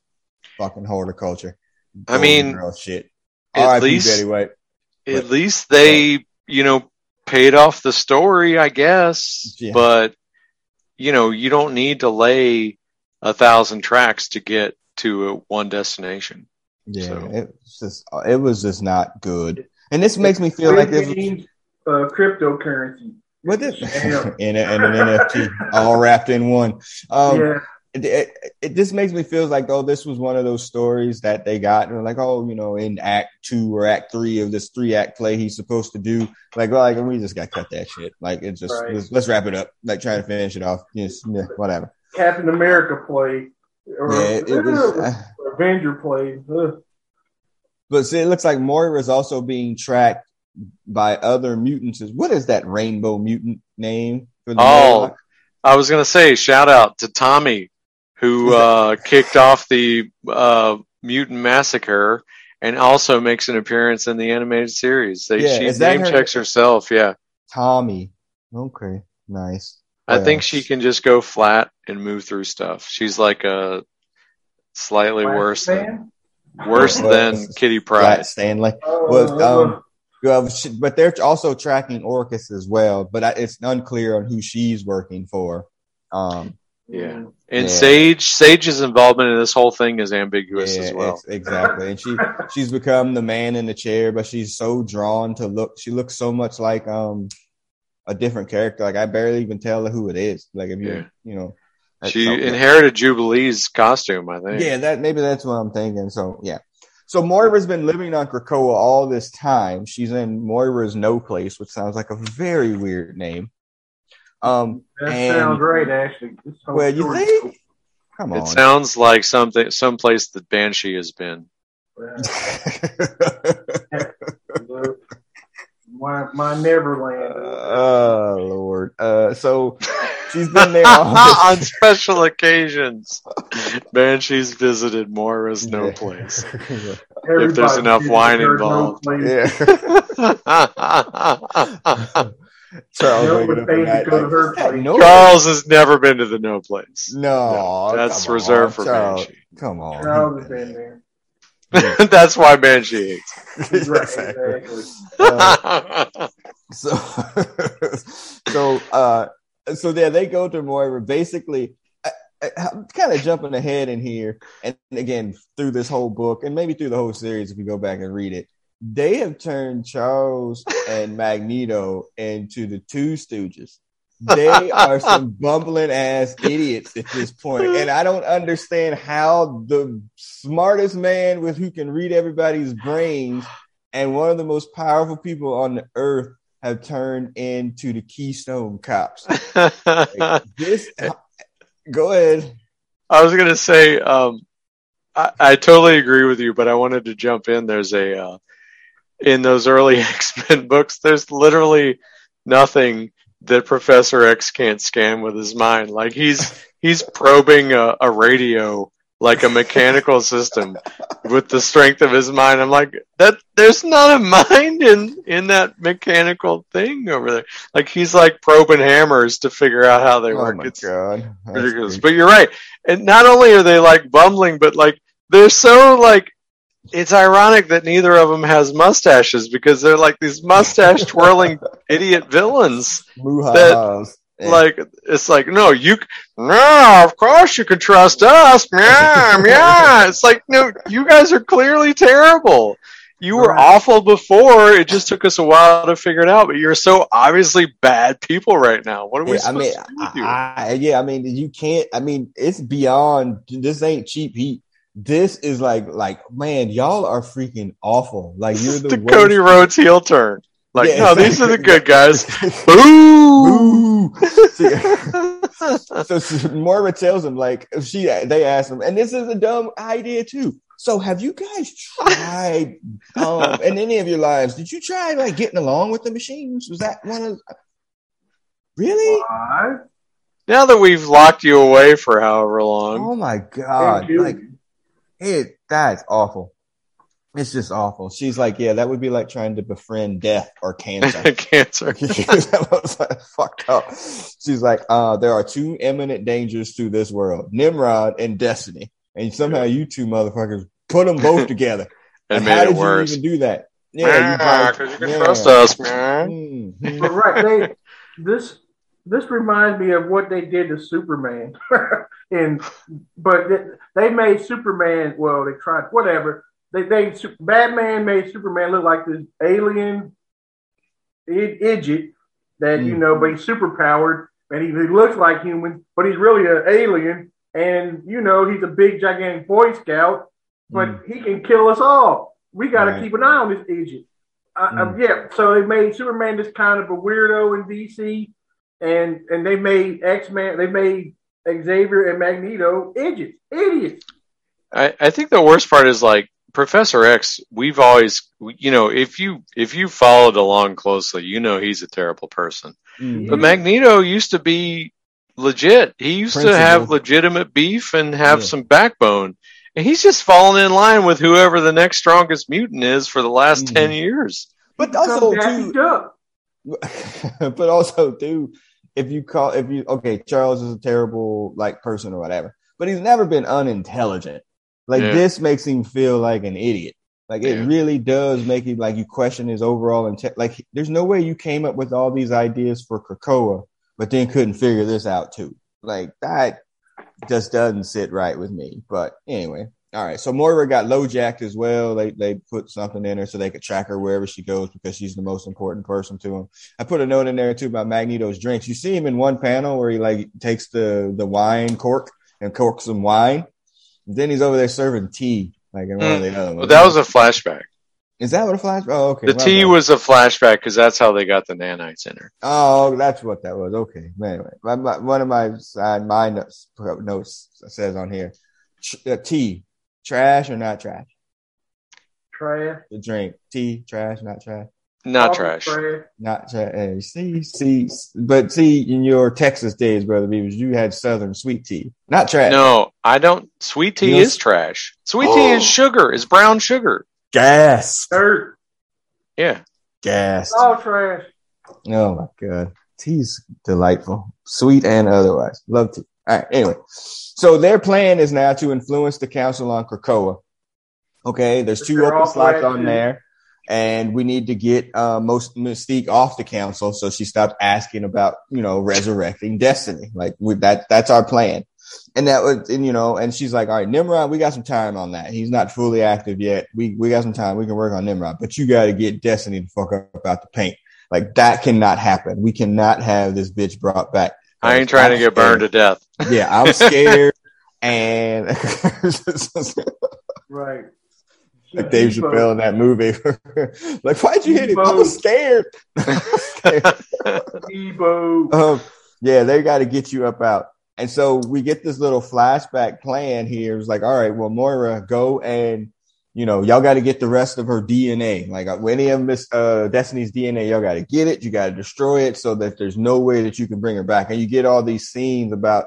Fucking horticulture. I mean, shit. at least- Betty White. at least they, you know, paid off the story, I guess. Yeah. But you know, you don't need to lay a thousand tracks to get to a, one destination. Yeah, So- it was just it was just not good. And this makes me feel like this Means, uh, cryptocurrency. what this Damn. in, a, in an NFT all wrapped in one. Um, yeah, it, it, it, this makes me feel like oh this was one of those stories that they got and like oh you know in act two or act three of this three act play he's supposed to do like well, like we just got cut that shit like it's just Right. let's, let's wrap it up like trying to finish it off yes yeah, whatever Captain America play or yeah it, it was uh, Avenger play. Ugh. but see it looks like Moira is also being tracked by other mutants what is that rainbow mutant name for the Oh, Morlock? I was gonna say shout out to Tommy, who uh, kicked off the uh, mutant massacre and also makes an appearance in the animated series. They, Yeah, she name her- checks herself. Yeah, Tommy okay nice I Well, think she can just go flat and move through stuff. She's like a slightly Flash worse than worse than Kitty Flat Pryde. Stanley Well, um, Well, but they're also tracking Orchis as well, but I, it's unclear on who she's working for. Um, Yeah. And Yeah. Sage, Sage's involvement in this whole thing is ambiguous yeah, as well. ex- exactly. And she she's become the man in the chair, but she's so drawn to look. She looks so much like um a different character. Like I barely even tell who it is. Like if you Yeah. you know, that's She something. inherited Jubilee's costume, I think. Yeah, that maybe that's what I'm thinking. So yeah. So Moira's been living on Krakoa all this time. She's in Moira's No Place, which sounds like a very weird name. Um, that and- sounds right, actually. Well, you think? Come on. It sounds like something, someplace that Banshee has been. cool. My, my Neverland. oh Lord. Uh, so she's been there all On special occasions, Banshee's visited Moira's no Yeah. place. Everybody there's enough wine there's no involved. yeah. Charles No waking one up pays at night to go to like, her "What's that place." Charles has never been to the no place. No, That's reserved on, for Charles. Banshee. Come on. Charles has been there. That's why Banshee hates. Right, Exactly. Uh, so so uh so yeah they go to Moira basically I, I'm kind of jumping ahead in here and again through this whole book and maybe through the whole series if you go back and read it they have turned Charles and Magneto into the two stooges they are some bumbling ass idiots at this point and I don't understand how the smartest man with who can read everybody's brains and one of the most powerful people on the earth have turned into the Keystone Cops. Like, this, go ahead. I was gonna say, um, I, I totally agree with you, but I wanted to jump in. There's a uh, in those early X Men books. There's literally nothing that Professor X can't scan with his mind. Like he's he's probing a, a radio like a mechanical system with the strength of his mind. I'm like that. There's not a mind in in that mechanical thing over there. Like he's like probing hammers to figure out how they Oh work. my It's god, ridiculous. But you're right. And not only are they like bumbling, but like they're so like it's ironic that neither of them has mustaches because they're like these mustache twirling idiot villains. Yeah. Like it's like no, you no, of course you can trust us. Yeah, yeah. It's like no, you guys are clearly terrible. You were Right. awful before. It just took us a while to figure it out. But you're so obviously bad people right now. What are we Yeah, I supposed mean, to do with you? I, I- yeah, I mean, you can't. I mean, it's beyond. This ain't cheap heat. This is like, like, man, y'all are freaking awful. Like you're the, the worst. Cody Rhodes heel turn. Like, Yeah, no, these are the good guys. Boo! Boo! so, so Moira tells him like she they ask him, and this is a dumb idea too. So have you guys tried um in any of your lives, did you try like getting along with the machines? Was that one of really? Why? now that we've locked you away for however long, Oh my god. Thank you. Like it that's awful. It's just awful. She's like, yeah, that would be like trying to befriend death or cancer. cancer. that was like, fucked up. She's like, uh, there are two imminent dangers to this world, Nimrod and Destiny. And somehow you two motherfuckers put them both together. And how made it did worse. you even do that? Yeah, because you can yeah. trust us, man. Mhm. But right, they this this reminds me of what they did to Superman. And but they, made Superman. Well, they tried whatever. They they Batman made Superman look like this alien i- idiot that you Mm. know, but he's super powered and he, he looks like human, but he's really an alien. And you know, he's a big gigantic Boy Scout, but he can kill us all. We got to Right. keep an eye on this idiot. Uh, um, yeah, so they made Superman this kind of a weirdo in DC, and and they made X Man, they made Xavier and Magneto idiots, idiots. I, I think the worst part is like Professor X. We've always, you know, if you if you followed along closely, you know he's a terrible person. Mhm. But Magneto used to be legit. He used to have legitimate beef and have Yeah. some backbone. And he's just fallen in line with whoever the next strongest mutant is for the last Mhm. 10 years. But also Daffy too, but also too, if you call if you okay, Charles is a terrible like person or whatever, but he's never been unintelligent. Like Yeah. this makes him feel like an idiot. Like it Yeah. really does make him like you question his overall intent. Like there's no way you came up with all these ideas for Krakoa, but then couldn't figure this out too. Like that just doesn't sit right with me. But anyway, all right. So Moira got low jacked as well. They they put something in her so they could track her wherever she goes because she's the most important person to them. I put a note in there too about Magneto's drinks. You see him in one panel where he like takes the the wine cork and corks some wine. And Then he's over there serving tea like in one of the other ones. But that was a flashback. Is that what a flashback? Oh, okay. The my T was a flashback because that's how they got the nanites in her. Oh, that's what that was. Okay. Anyway, my, my, one of my side my notes, notes says on here, uh, tea, trash or not trash? Trash. The drink, tea, trash, not trash, Not All trash. not trash. Hey, see, see, but see, in your Texas days, brother Beavers, you had Southern sweet tea, not trash. No, I don't. Sweet tea You know- is trash. Sweet tea is oh. sugar. Is brown sugar. gas, Dirt. Yeah. gas. All trash. Oh my god, tea's delightful, sweet and otherwise. Love tea. All right. Anyway, so their plan is now to influence the council on Krakoa. Okay, there's two open slots on there, and we need to get uh, most Mystique off the council so she stops asking about you know resurrecting Destiny. Like we, that, that's our plan. And that was, and you know, and she's like, all right, Nimrod, we got some time on that. He's not fully active yet. We we got some time. We can work on Nimrod, but you got to get Destiny to fuck up about the paint. Like that cannot happen. We cannot have this bitch brought back. I ain't trying I'm to get scared. burned to death. Yeah, I'm scared. and right. Like Dave Chappelle in that movie. like, why'd you hit him? I was scared. Ebo. Um, yeah, they got to get you up out. And so we get this little flashback plan here. It's like, all right, well, Moira, go and, you know, y'all got to get the rest of her DNA. Like uh, any of Miss uh, Destiny's DNA, y'all got to get it. You got to destroy it so that there's no way that you can bring her back. And you get all these scenes about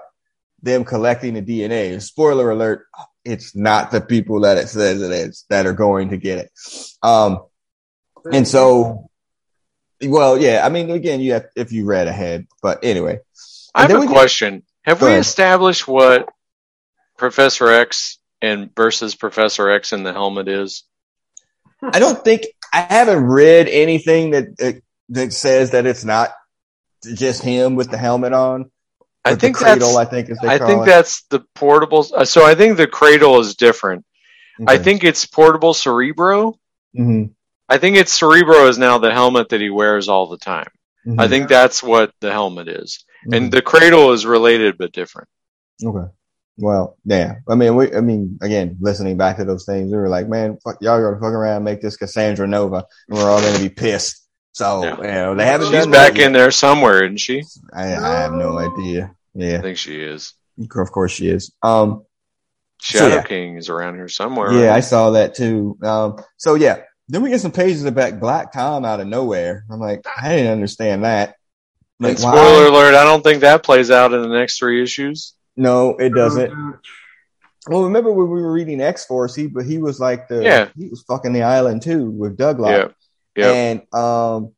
them collecting the DNA. Spoiler alert, it's not the people that it says it is that are going to get it. Um, and so, well, yeah, I mean, again, you have, if you read ahead, but anyway. I have a question. Have we established what Professor X and versus Professor X in the helmet is? I don't think I haven't read anything that that says that it's not just him with the helmet on. I think cradle, I think I think it. that's the portable. Uh, so I think the cradle is different. Okay. I think it's portable Cerebro. Mm-hmm. I think it's Cerebro is now the helmet that he wears all the time. Mm-hmm. I think that's what the helmet is, mm-hmm. and the cradle is related but different. Okay. Well, yeah. I mean, we. I mean, again, listening back to those things, we were like, man, fuck, y'all gonna fuck around, make this Cassandra Nova, and we're all gonna be pissed. So yeah. you know, they haven't. She's back in there somewhere, isn't she? I, I, have no idea. Yeah, I think she is. Of course, she is. Um, Shadow so, yeah. King is around here somewhere. Yeah, right? I saw that too. Um, so yeah, then we get some pages about Black Tom out of nowhere. I'm like, I didn't understand that. Like, spoiler why? alert! I don't think that plays out in the next three issues. No, it doesn't. Well, remember when we were reading X Force? He, but he was like the yeah. he was fucking the island too with Douglock. Yeah. And um,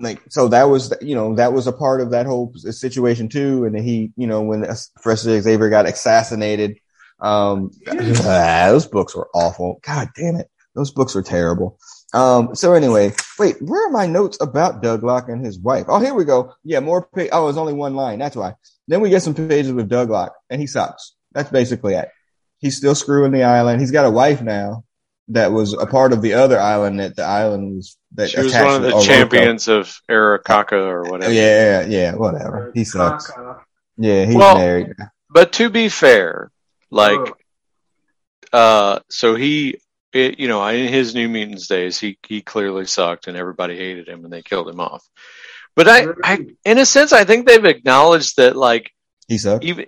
like so that was you know that was a part of that whole situation too. And then he, you know, when Professor Xavier got assassinated, um, ah, those books were awful. God damn it, those books were terrible. Um, so anyway, wait, where are my notes about Doug Douglock and his wife? Oh, here we go. Yeah, more. Pa- oh, it's only one line. That's why. Then we get some pages with Doug Douglock, and he sucks. That's basically it. He's still screwing the island. He's got a wife now that was a part of the other island that the island was. That she was one of the champions of Arakaka or whatever. Yeah, yeah, whatever. He sucks. Yeah, he's well, married. But to be fair, like, uh, so he, it, you know, in his New Mutants days, he he clearly sucked, and everybody hated him, and they killed him off. But I, I, in a sense, I think they've acknowledged that, like, he sucked. Even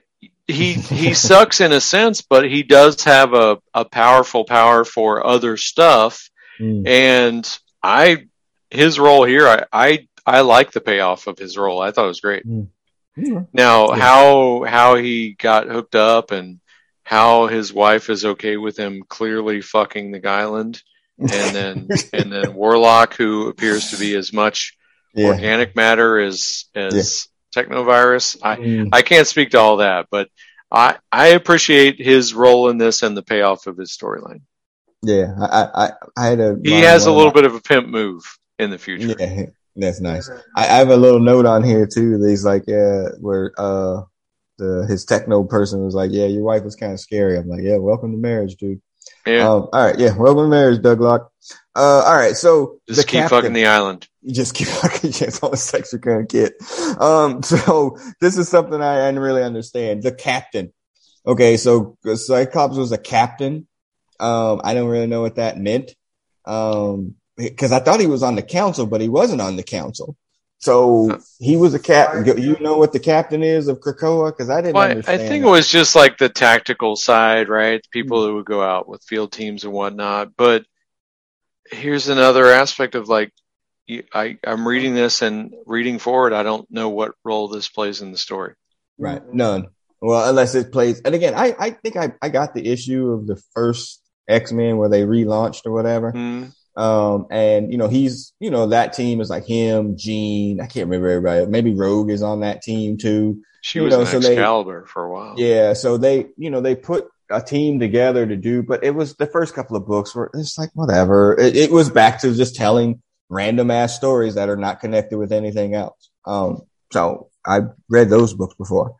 he he sucks in a sense, but he does have a, a powerful power for other stuff. Mm. And I his role here, I, I I like the payoff of his role. I thought it was great. Mm. Yeah. Now yeah. how how he got hooked up and how his wife is okay with him clearly fucking the Guyland and then and then Warlock who appears to be as much yeah. organic matter as as technovirus. I mm. I can't speak to all that, but I I appreciate his role in this and the payoff of his storyline. Yeah, I, I I had a he has a little bit of a pimp move in the future. Yeah, that's nice. I, I have a little note on here too. He's like, yeah, where uh the his techno person was like, yeah, your wife was kind of scary. I'm like, yeah, welcome to marriage, dude. Yeah. Um, all right. Yeah. Welcome to marriage, Douglock. Uh, all right. So just keep captain, fucking the island. You just keep fucking. It's all the sex you're gonna get. Um, so this is something I didn't really understand. The captain. Okay. So Cyclops was a captain. Um, I don't really know what that meant. Um, because I thought he was on the council, but he wasn't on the council. So he was a captain. You know what the captain is of Krakoa? Because I didn't. Well, I think it was just like the tactical side, right? People mm-hmm. who would go out with field teams and whatnot. But here's another aspect of like, I I'm reading this and reading forward. I don't know what role this plays in the story. Right, none. Well, unless it plays. And again, I I think I I got the issue of the first X Men where they relaunched or whatever. Mm-hmm. Um, and you know, he's, you know, that team is like him, Jean, I can't remember everybody. Maybe Rogue is on that team too. She you was know, so Excalibur they, for a while. Yeah. So they, you know, they put a team together to do, but it was the first couple of books were it's like whatever. It, it was back to just telling random ass stories that are not connected with anything else. Um, so I read those books before.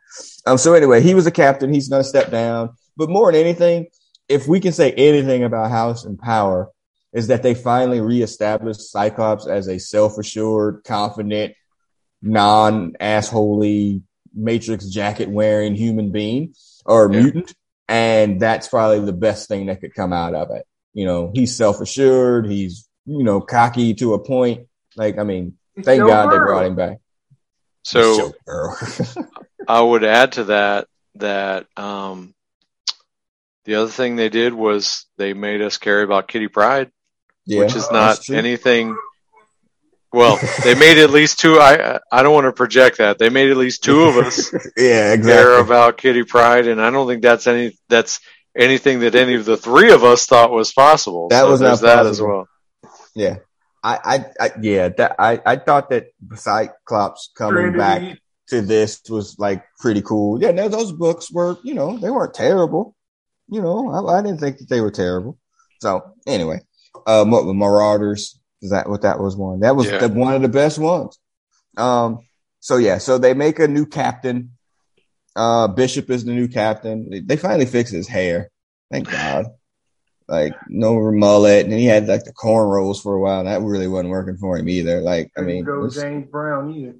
Um, so anyway, he was a captain. He's going to step down, but more than anything, if we can say anything about House and Power, is that they finally reestablished Cyclops as a self-assured, confident, non-assholey Matrix jacket wearing human being or yeah. mutant. And that's probably the best thing that could come out of it. You know, he's self-assured. He's, you know, cocky to a point. Like, I mean, thank God they brought him back. So I would add to that, that, um, the other thing they did was they made us care about Kitty Pryde, yeah, which is not anything well, they made at least two. I I don't want to project that they made at least two of us. yeah, exactly. Care about Kitty Pryde, and I don't think that's any that's anything that any of the three of us thought was possible. That so was not that as well. Yeah, I, I, I yeah, that I I thought that Cyclops coming back to this was like pretty cool. Yeah, no, those books were you know they weren't terrible. You know, I, I didn't think that they were terrible. So anyway, uh, Marauders is that what that was one? That was yeah. the, one of the best ones. Um, so yeah, so they make a new captain. Uh, Bishop is the new captain. They finally fixed his hair. Thank God. Like no mullet, and he had like the cornrows for a while. And that really wasn't working for him either. Like I mean, go James Brown either.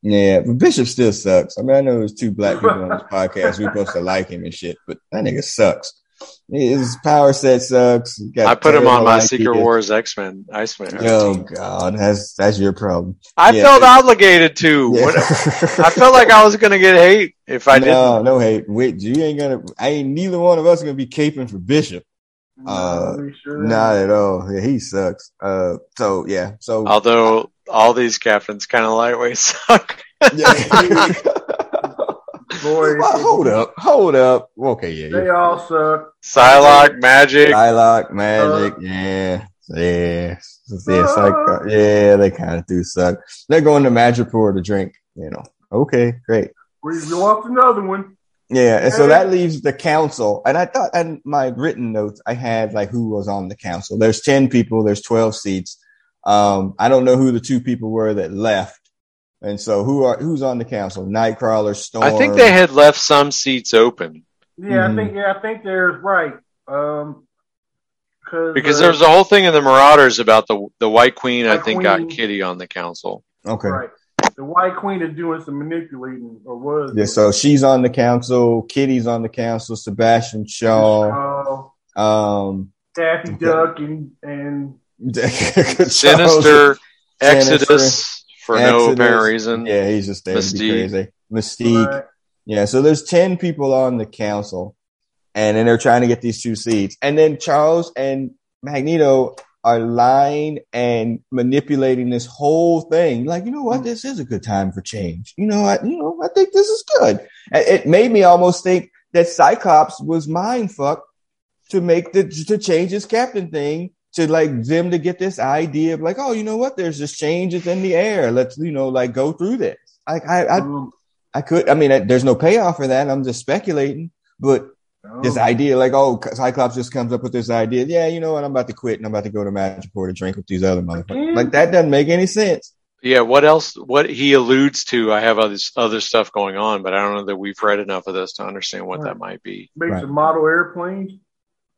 Yeah, but Bishop still sucks. I mean, I know there's two black people on this podcast. We're supposed to like him and shit, but that nigga sucks. His power set sucks. I put him on my Secret Wars X Men Iceman. Oh God, that's that's your problem. I yeah. felt obligated to. Yeah. I felt like I was gonna get hate if I no, didn't. No, no hate. Wait, you ain't gonna. I ain't neither one of us gonna be caping for Bishop. Uh, sure not at all. Yeah, he sucks. Uh, so yeah. So although all these captains kind of lightweight suck. yeah. Boy, well, hold up, hold up. Okay, yeah, they yeah. all suck. Psylocke, Magik, Psylocke, Magik, uh, yeah, yeah, yeah, uh, yeah. They kind of do suck. They're going to Madripoor to drink. You know. Okay, great. We lost another one. Yeah, and so that leaves the council. And I thought, and my written notes, I had like who was on the council. There's ten people. There's twelve seats. Um, I don't know who the two people were that left. And so who are who's on the council? Nightcrawler, Storm. I think they had left some seats open. Yeah, mm-hmm. I think yeah, I think there's right. Um, because uh, there was a whole thing in the Marauders about the the White Queen. White I think Queen, got Kitty on the council. Okay. Right. The White Queen is doing some manipulating, or was? Yeah. So she's on the council. Kitty's on the council. Sebastian Shaw. Shaw um. Daffy Duck and and Sinister, Exodus for Exodus, no apparent reason. Yeah, he's just there Mystique. to be crazy. Mystique. Right. Yeah, so there's 10 people on the council, and then they're trying to get these two seats. And then Charles and Magneto are lying and manipulating this whole thing. Like, you know what? This is a good time for change. You know, I, you know, I think this is good. It made me almost think that Cyclops was mind fucked to make the, to change his captain thing to like them to get this idea of like, oh, you know what? There's just changes in the air. Let's, you know, like go through this. Like I, I, um, I could, I mean, I, there's no payoff for that. I'm just speculating, but oh. this idea, like, oh, Cyclops just comes up with this idea. Yeah, you know what? I'm about to quit and I'm about to go to Madripoor to drink with these other motherfuckers. Like that doesn't make any sense. Yeah. What else? What he alludes to, I have other other stuff going on, but I don't know that we've read enough of this to understand what right. that might be. Makes right. a model airplanes.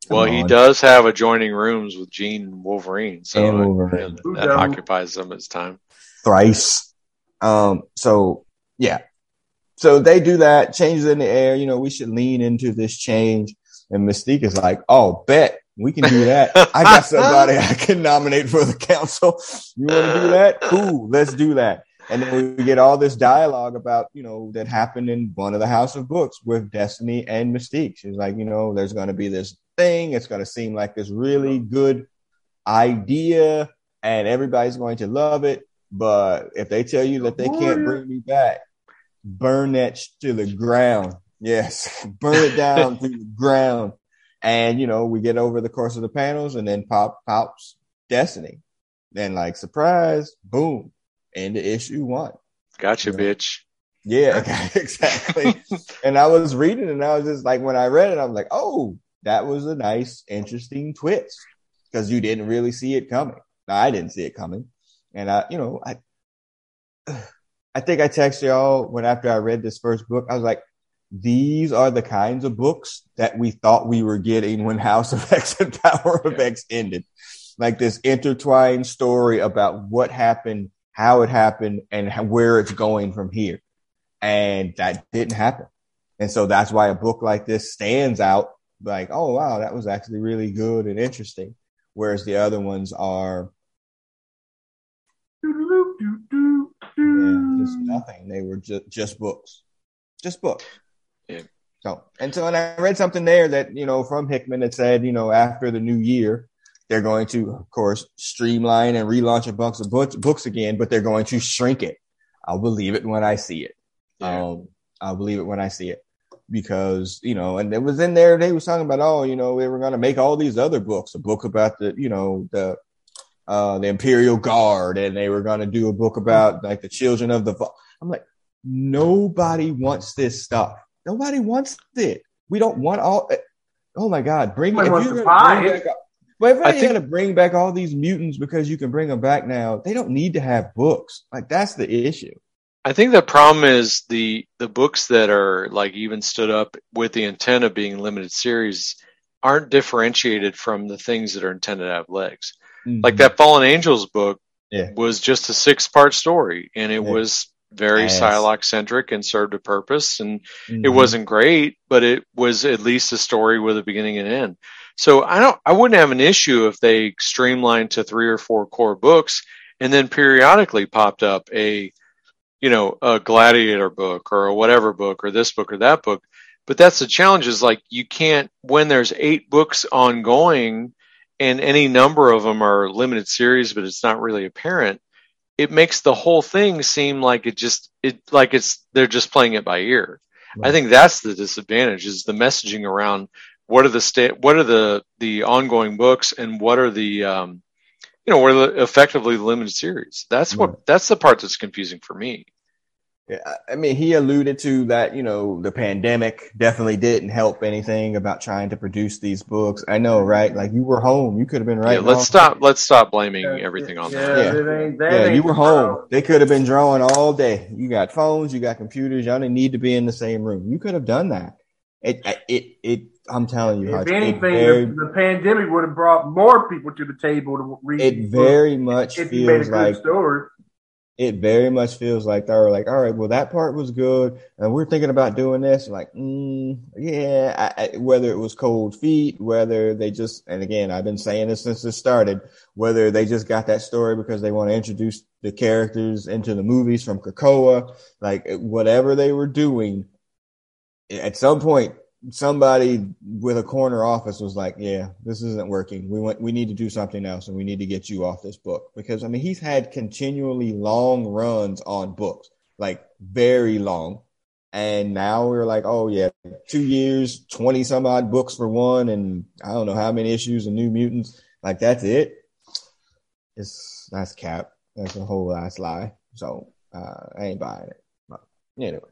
Well, he does have adjoining rooms with Jean and Wolverine, so and Wolverine. It, that occupies some of his time. Thrice. Um. So yeah. So they do that. Changes in the air. You know, we should lean into this change. And Mystique is like, "Oh, bet we can do that. I got somebody I can nominate for the council. You want to do that? Cool. Let's do that." And then we get all this dialogue about, you know, that happened in one of the House of Books with Destiny and Mystique. She's like, you know, there's going to be this thing. It's going to seem like this really good idea and everybody's going to love it. But if they tell you that they can't bring me back, burn that to the ground. Yes, burn it down to the ground. And, you know, we get over the course of the panels and then pop pops Destiny. Then, like, surprise, boom, into issue one. Gotcha, you know? bitch. Yeah, exactly. and I was reading and I was just like, when I read it, I was like, oh, that was a nice, interesting twist because you didn't really see it coming. I didn't see it coming. And I, you know, I, I think I texted y'all when after I read this first book, I was like, these are the kinds of books that we thought we were getting when House of X and Power of X ended. Like this intertwined story about what happened, how it happened, and where it's going from here. And that didn't happen. And so that's why a book like this stands out like, oh, wow, that was actually really good and interesting. Whereas the other ones are, yeah, just nothing. They were just, just books, just books. Yeah. So, and so, and I read something there that, you know, from Hickman that said, you know, after the new year, they're going to, of course, streamline and relaunch a bunch of books, books again, but they're going to shrink it. I'll believe it when I see it. Yeah. Um, I'll believe it when I see it because, you know, and it was in there, they was talking about, oh, you know, we were going to make all these other books, a book about the, you know, the, uh, the Imperial Guard, and they were going to do a book about like the children of the, I'm like, nobody wants this stuff. Nobody wants it. We don't want all. Oh my God! Bring if you're gonna bring back, but if you're going to bring back all these mutants because you can bring them back now, they don't need to have books. Like that's the issue. I think the problem is the the books that are like even stood up with the intent of being limited series aren't differentiated from the things that are intended to have legs. Mm-hmm. Like that Fallen Angels book yeah. was just a six part story, and it yeah. was very yes. Psylocke centric and served a purpose. And mm-hmm. it wasn't great, but it was at least a story with a beginning and end. So I don't, I wouldn't have an issue if they streamlined to three or four core books and then periodically popped up a, you know, a gladiator book or a whatever book or this book or that book. But that's the challenge is like you can't, when there's eight books ongoing and any number of them are limited series, but it's not really apparent it makes the whole thing seem like it just it like it's they're just playing it by ear. Right. I think that's the disadvantage is the messaging around what are the state what are the the ongoing books and what are the um you know what are the effectively limited series. That's right. what mm-hmm. that's the part that's confusing for me. Yeah, I mean, he alluded to that, you know, the pandemic definitely didn't help anything about trying to produce these books. I know, right? Like you were home. You could have been right. Yeah, let's stop. Let's stop blaming everything on yeah, that. Yeah, that yeah you were home. They could have been drawing all day. You got phones, you got computers. Y'all didn't need to be in the same room. You could have done that. It, it, it, I'm telling you, if anything, very, the, the, pandemic would have brought more people to the table to read. It very much feels like story it very much feels like they're like, all right, well, that part was good, and we're thinking about doing this. Like, mm, yeah, I, I, whether it was cold feet, whether they just, and again, I've been saying this since it started, whether they just got that story because they want to introduce the characters into the movies from Krakoa, like whatever they were doing, at some point, somebody with a corner office was like, "Yeah, this isn't working. We want we need to do something else, and we need to get you off this book." Because I mean, he's had continually long runs on books, like very long, and now we're like, "Oh yeah, two years, twenty some odd books for one, and I don't know how many issues of New Mutants. Like that's it. It's that's cap. That's a whole ass lie. So uh, I ain't buying it. But anyway."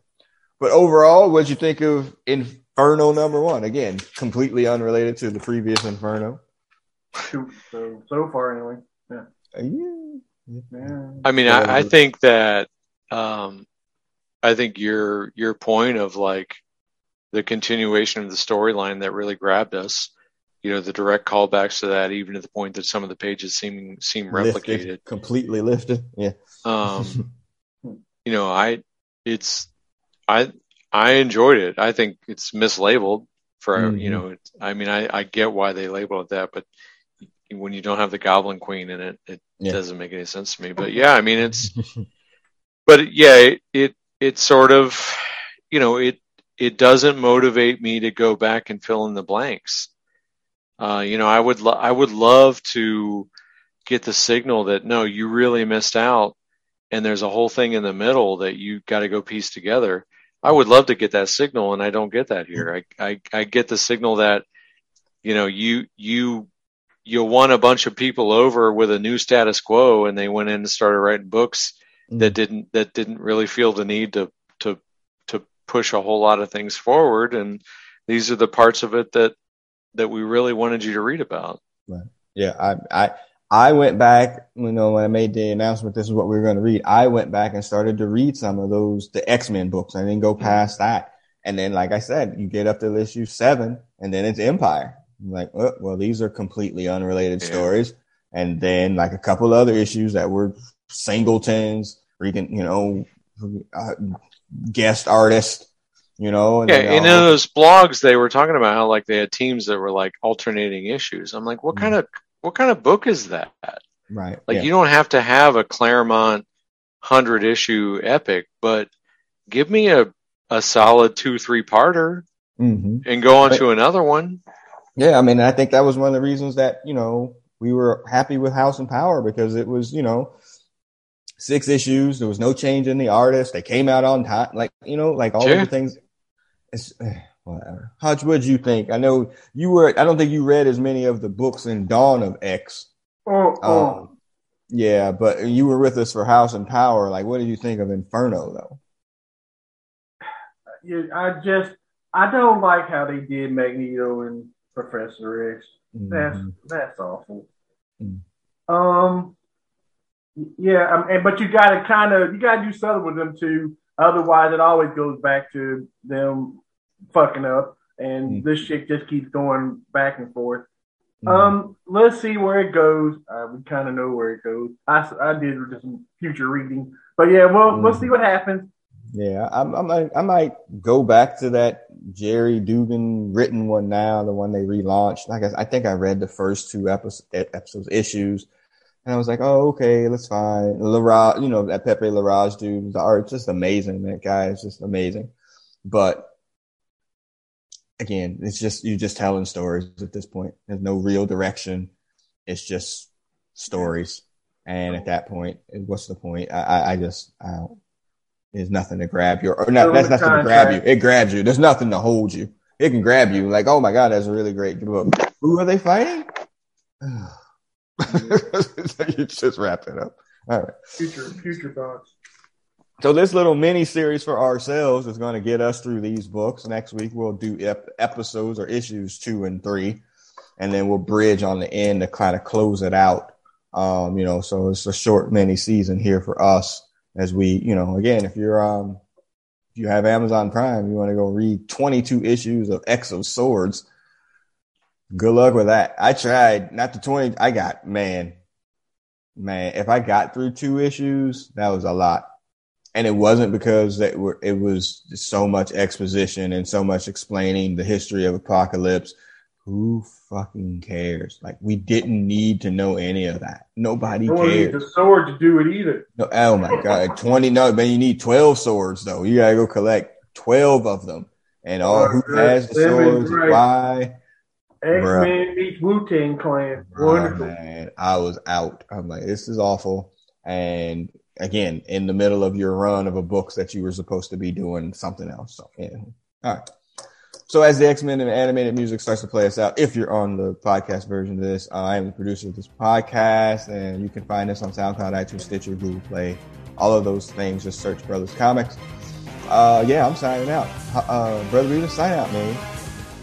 But overall, what'd you think of Inferno number one. Again, completely unrelated to the previous Inferno. So, so far, anyway. Yeah. yeah. yeah. I mean, I, I think that, um, I think your your point of like the continuation of the storyline that really grabbed us, you know, the direct callbacks to that, even to the point that some of the pages seem seem replicated, lifted, completely lifted. Yeah. Um, you know, I it's I I enjoyed it. I think it's mislabeled for mm-hmm. you know. I mean, I, I get why they label it that, but when you don't have the Goblin Queen in it, it yeah. doesn't make any sense to me. But yeah, I mean, it's. but yeah, it, it it sort of, you know, it it doesn't motivate me to go back and fill in the blanks. Uh, you know, I would lo- I would love to get the signal that no, you really missed out, and there's a whole thing in the middle that you got to go piece together. I would love to get that signal, and I don't get that here. I, I, I get the signal that, you know, you you you won a bunch of people over with a new status quo, and they went in and started writing books mm. that didn't that didn't really feel the need to to to push a whole lot of things forward, and these are the parts of it that that we really wanted you to read about. Right. Yeah, I I I went back, you know, when I made the announcement, this is what we were going to read. I went back and started to read some of those, the X Men books. I didn't go past that. And then, like I said, you get up to issue seven, and then it's Empyre. I'm like, oh, well, these are completely unrelated yeah. stories. And then, like a couple other issues that were singletons, reading, you can, you know, uh, guest artist, you know. And yeah, and in those blogs, they were talking about how like they had teams that were like alternating issues. I'm like, what mm-hmm. kind of what kind of book is that? Right. Like yeah. you don't have to have a Claremont hundred issue epic, but give me a a solid two three parter mm-hmm. and go on but, to another one. Yeah, I mean, I think that was one of the reasons that you know we were happy with House and Power because it was you know six issues. There was no change in the artist. They came out on time, like you know, like all sure. the things. It's, whatever. Hutch, what did you think? I know you were. I don't think you read as many of the books in Dawn of X. Oh, oh. Um, yeah, but you were with us for House and Power. Like, what did you think of Inferno, though? Yeah, I just I don't like how they did Magneto and Professor X. Mm-hmm. That's that's awful. Mm-hmm. Um, yeah, um, and but you got to kind of you got to do something with them too. Otherwise, it always goes back to them fucking up, and mm. this shit just keeps going back and forth. Mm. Um, let's see where it goes. Uh, we kind of know where it goes. I, I did just some future reading, but yeah, well, mm. we'll see what happens. Yeah, I, I, might, I might go back to that Gerry Duggan written one now, the one they relaunched. Like I, I think I read the first two episodes, episodes issues, and I was like, oh, okay, that's fine. Larraz, you know, that Pepe Larraz dude, the art just amazing. That guy is just amazing. But again, it's just you're just telling stories at this point. There's no real direction. It's just stories. And at that point, what's the point? I, I, I just I don't. There's nothing to grab you, or not. That's nothing to grab you. It grabs you. There's nothing to hold you. It can grab you. Like, oh my god, that's a really great book. Who are they fighting? you just wrap it up. All right. Future, future thoughts. So this little mini series for ourselves is going to get us through these books. Next week we'll do ep- episodes or issues two and three, and then we'll bridge on the end to kind of close it out. Um, you know, so it's a short mini season here for us as we, you know, again, if you're um, if you have Amazon Prime, you want to go read 22 issues of X of Swords. Good luck with that. I tried not the 20. I got man, man. If I got through two issues, that was a lot and it wasn't because that were, it was so much exposition and so much explaining the history of apocalypse. Who fucking cares? Like we didn't need to know any of that. Nobody no cares. the sword to do it either. No, oh my god, twenty. No, man, you need twelve swords though. You gotta go collect twelve of them, and all who has the swords, right. why? X Men meets Wu Tang Clan. Wonderful. man, I was out. I'm like, this is awful, and again in the middle of your run of a books that you were supposed to be doing something else. So, yeah. All right. So as the X-Men and animated music starts to play us out, if you're on the podcast version of this, uh, I am the producer of this podcast and you can find us on SoundCloud, iTunes, Stitcher, Google Play, all of those things. Just search Brothers Comics. Uh, yeah, I'm signing out. Uh, Brother Rita, sign out, man.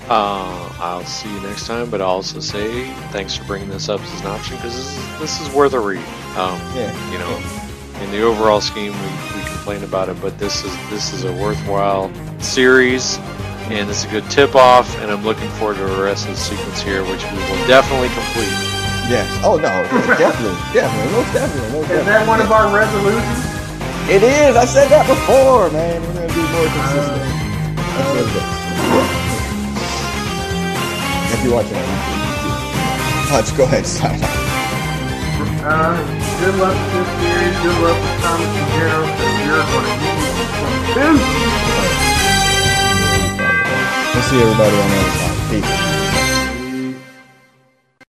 Uh, I'll see you next time, but I'll also say thanks for bringing this up as an option because this is, this is worth a read. Um, yeah. You know, yeah in the overall scheme, we, we complain about it, but this is this is a worthwhile series, and it's a good tip off. And I'm looking forward to the rest of the sequence here, which we will definitely complete. Yes. Oh no, definitely, definitely, most definitely, most definitely. Is that one of our resolutions? It is. I said that before, man. We're gonna be more consistent. if you're watching on YouTube, go ahead, sign off. Uh, good luck this series. Good luck with Thomas and Gerald. You're going to get We'll see everybody on the other side. Peace.